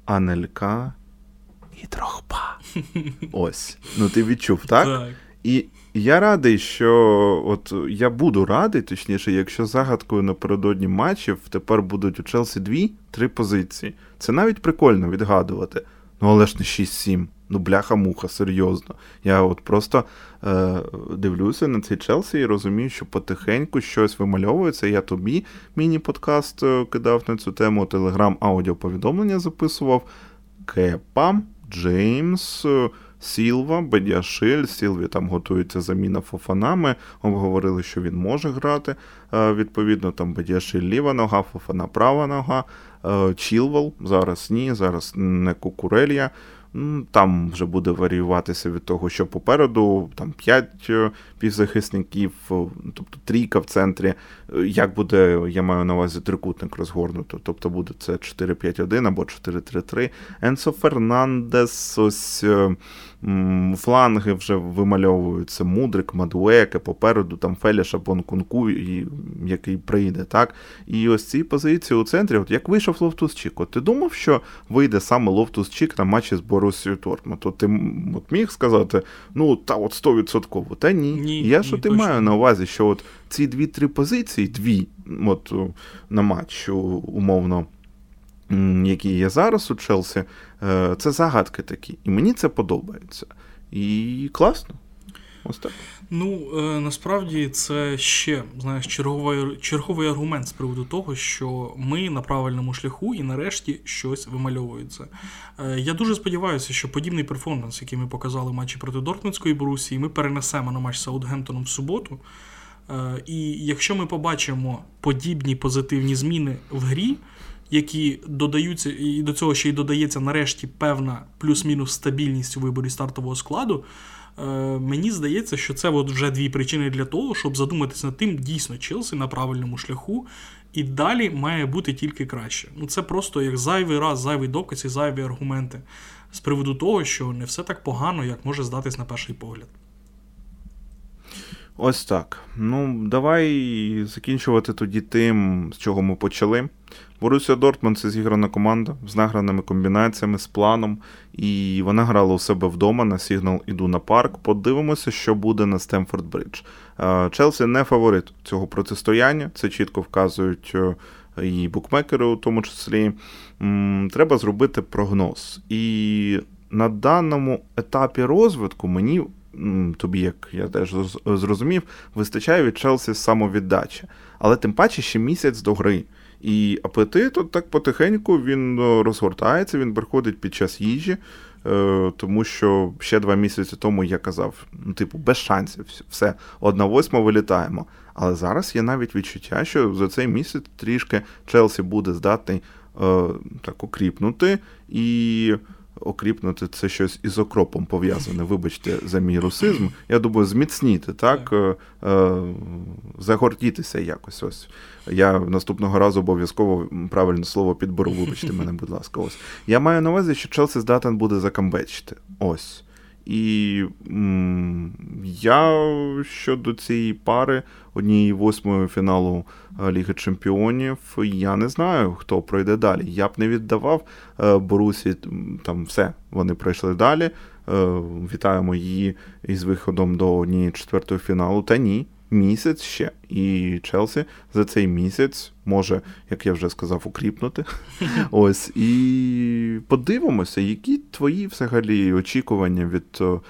Анелька Дрогба. Ось. Ну ти відчув, так? Так. І я радий, що от я буду радий, точніше, якщо загадкою напередодні матчів тепер будуть у Челсі дві-три позиції. Це навіть прикольно відгадувати. Ну, але ж не 6-7. Ну, бляха-муха, серйозно. Я от просто е, дивлюся на цей Челсі і розумію, що потихеньку щось вимальовується. Я тобі міні-подкаст е, кидав на цю тему, телеграм аудіоповідомлення записував. Кепа, Джеймс. Сілва, Бедяшиль, Сілві там готується заміна Фофанами. Обговорили, що він може грати. Е, відповідно, там Бедяшиль ліва нога, Фофана права нога, е, Чілвел, зараз ні, зараз не Кукурелья. Там вже буде варіюватися від того, що попереду, там 5 е, півзахисників, тобто трійка в центрі. Як буде, я маю на увазі трикутник розгорнуто, тобто буде це 4-5-1 або 4-3-3. Енсо Фернандес, ось фланги вже вимальовуються. Мудрик, Мадуеке, попереду там Феліша Бонкунку, який прийде. так? І ось ці позиції у центрі, от як вийшов Ловтус Чік, от ти думав, що вийде саме Ловтус Чік на матчі з Борусією Тортмут? От ти от міг сказати, ну, та от 100%. Та ні. ні Я що ні, ти точно. маю на увазі, що от ці дві-три позиції, дві от на матч, умовно які є зараз у Челсі, е, це загадки такі. І мені це подобається. І класно. Ось так. Ну, е, насправді це ще знаєш, черговий черговий аргумент з приводу того, що ми на правильному шляху і нарешті щось вимальовується. Е, я дуже сподіваюся, що подібний перформанс, який ми показали в матчі проти Дортмундської Борусії, ми перенесемо на матч з Саутгемптоном в суботу. І якщо ми побачимо подібні позитивні зміни в грі, які додаються, і до цього ще й додається нарешті певна плюс-мінус стабільність у виборі стартового складу. Е, мені здається, що це от вже дві причини для того, щоб задуматися над тим, дійсно Челсі на правильному шляху, і далі має бути тільки краще. Ну це просто як зайвий раз, зайвий доказ і зайві аргументи з приводу того, що не все так погано, як може здатись на перший погляд. Ось так. Ну, давай закінчувати тоді тим, з чого ми почали. Борусія Дортмунд це зіграна команда з награними комбінаціями, з планом, і вона грала у себе вдома на Сігнал Ідуна Парк. Подивимося, що буде на Стемфорд Бридж. Челсі не фаворит цього протистояння, це чітко вказують е, і букмекери, у тому числі. Треба зробити прогноз. І на даному етапі розвитку мені. Тобі, як я теж зрозумів, вистачає від Челсі самовіддачі. Але тим паче ще місяць до гри. І апетит от так потихеньку він е, розгортається, він приходить під час їжі, е, тому що ще два місяці тому я казав, ну, типу, без шансів, все, одна восьма вилітаємо. Але зараз є навіть відчуття, що за цей місяць трішки Челсі буде здатний е, так окріпнути і окріпнути це щось із окропом пов'язане. Вибачте, за мій русизм. Я думаю, зміцніти, так, е, е, загортітися якось. ось. Я наступного разу обов'язково правильне слово підберу. Вибачте мене, будь ласка, ось. Я маю на увазі, що Челсі здатен буде закамбечити. Ось. І я щодо цієї пари однієї восьмої фіналу е, Ліги Чемпіонів, я не знаю, хто пройде далі. Я б не віддавав е, Борусі там все, вони пройшли далі. Е, вітаємо її із виходом до однієї четвертої фіналу. Та ні. Місяць ще. І Челсі за цей місяць може, як я вже сказав, укріпнути. Ось і подивимося, які твої взагалі очікування від е,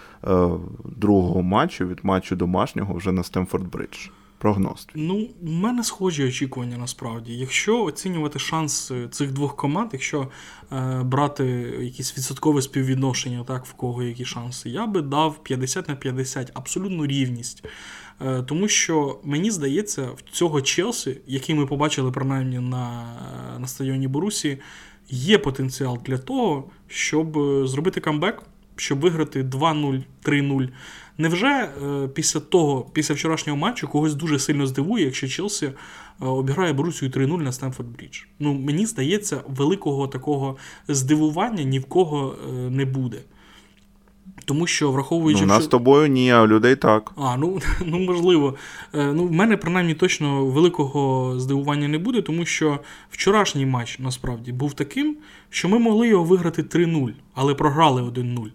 другого матчу, від матчу домашнього вже на Стемфорд Бридж. Прогноз. Ну, в мене схожі очікування насправді. Якщо оцінювати шанс цих двох команд, якщо е, брати якісь відсоткове співвідношення, так, в кого які шанси, я би дав 50 на 50, абсолютну рівність. Е, тому що мені здається, в цього Челсі, який ми побачили принаймні на, на стадіоні Борусі, є потенціал для того, щоб е, зробити камбек, щоб виграти 2-0, 3-0. Невже е, після того, після вчорашнього матчу, когось дуже сильно здивує, якщо Челсі е, обіграє Борусію 3-0 на Стемфорд Брідж? Ну, мені здається, великого такого здивування ні в кого е, не буде. Тому що враховуючи. Ну, нас з тобою ні, а людей так. А, ну ну можливо. Ну, В мене принаймні точно великого здивування не буде, тому що вчорашній матч насправді був таким, що ми могли його виграти 3-0, але програли 1-0.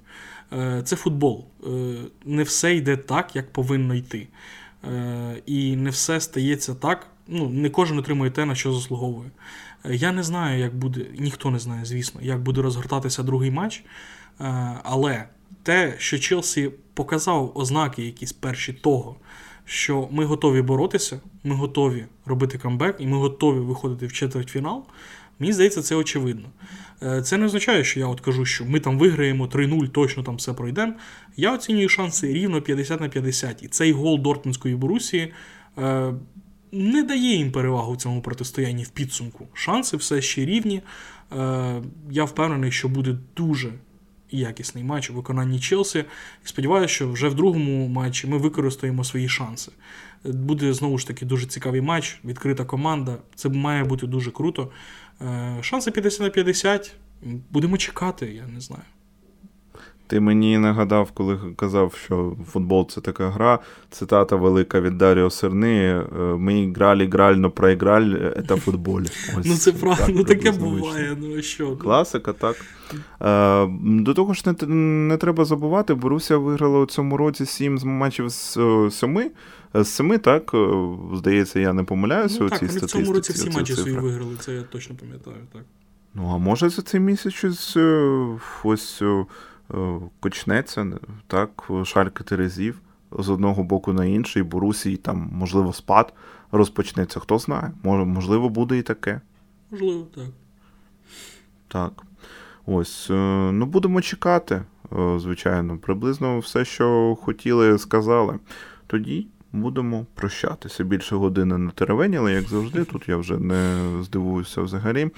Е, це футбол. Е, не все йде так, як повинно йти. Е, і не все стається так. Ну, Не кожен отримує те, на що заслуговує. Я не знаю, як буде, ніхто не знає, звісно, як буде розгортатися другий матч. Але те, що Челсі показав ознаки, якісь перші того, що ми готові боротися, ми готові робити камбек, і ми готові виходити в четвертьфінал, Мені здається, це очевидно. Е, це не означає, що я от кажу, що ми там виграємо 3-0, точно там все пройдемо. Я оцінюю шанси рівно 50 на 50. І цей гол Дортмундської Борусії е, не дає їм перевагу в цьому протистоянні в підсумку. Шанси все ще рівні. Е, я впевнений, що буде дуже якісний матч у виконанні Челсі. І сподіваюся, що вже в другому матчі ми використаємо свої шанси. Буде знову ж таки дуже цікавий матч, відкрита команда. Це має бути дуже круто. Е, шанси 50 на 50. Будемо чекати, я не знаю. Ти мені нагадав, коли казав, що футбол це така гра. Цитата велика від Даріо Серни. «Е, ми грали, граль, но проіграль, це футбол. Ось, Ну, це правда, ну таке буває. ну що. Класика, так. Е, до того ж, не, не треба забувати, Боруся виграла у цьому році сім матчів з семи. З семи, так, здається, я не помиляюся. Ну, так, вони в цьому році всі матчі свої виграли, це я точно пам'ятаю. так. Ну, а може за цей місяць ось. Е, кочнеться, так, Шалька Терезів з одного боку на інший, Борусій, там, можливо, спад розпочнеться. Хто знає, можливо, буде і таке. Можливо, так. Так. Ось, е, ну будемо чекати, е, звичайно, приблизно все, що хотіли, сказали. Тоді будемо прощатися. Більше години на теревеніли, як завжди. Тут я вже не здивуюся взагалі.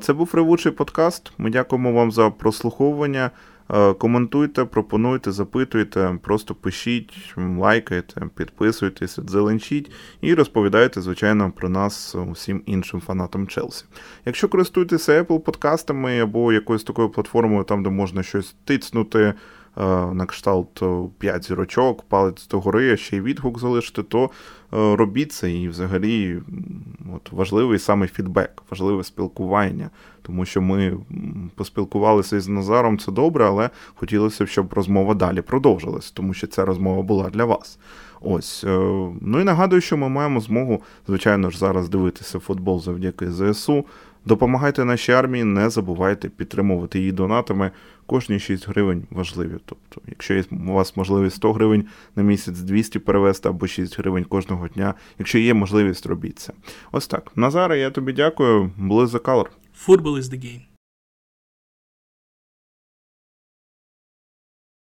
Це був ревучий подкаст. Ми дякуємо вам за прослуховування. Е, коментуйте, пропонуйте, запитуйте, просто пишіть, лайкайте, підписуйтесь, зеленчіть і розповідайте, звичайно, про нас усім іншим фанатам Челсі. Якщо користуєтеся Apple подкастами або якоюсь такою платформою, там де можна щось тицнути. Е, на кшталт 5 зірочок, палець догори, ще й відгук залишити, то робіть це і взагалі от, важливий саме фідбек, важливе спілкування. Тому що ми поспілкувалися із Назаром, це добре, але хотілося б, щоб розмова далі продовжилась, тому що ця розмова була для вас. Ось. Е, ну і нагадую, що ми маємо змогу, звичайно ж, зараз дивитися футбол завдяки ЗСУ. Допомагайте нашій армії, не забувайте підтримувати її донатами. Кожні 6 гривень важливі. Тобто, якщо є у вас можливість 100 гривень на місяць 200 перевести або 6 гривень кожного дня, якщо є можливість, робіть це. Ось так. Назара, я тобі дякую. Були за Color. Football is the game.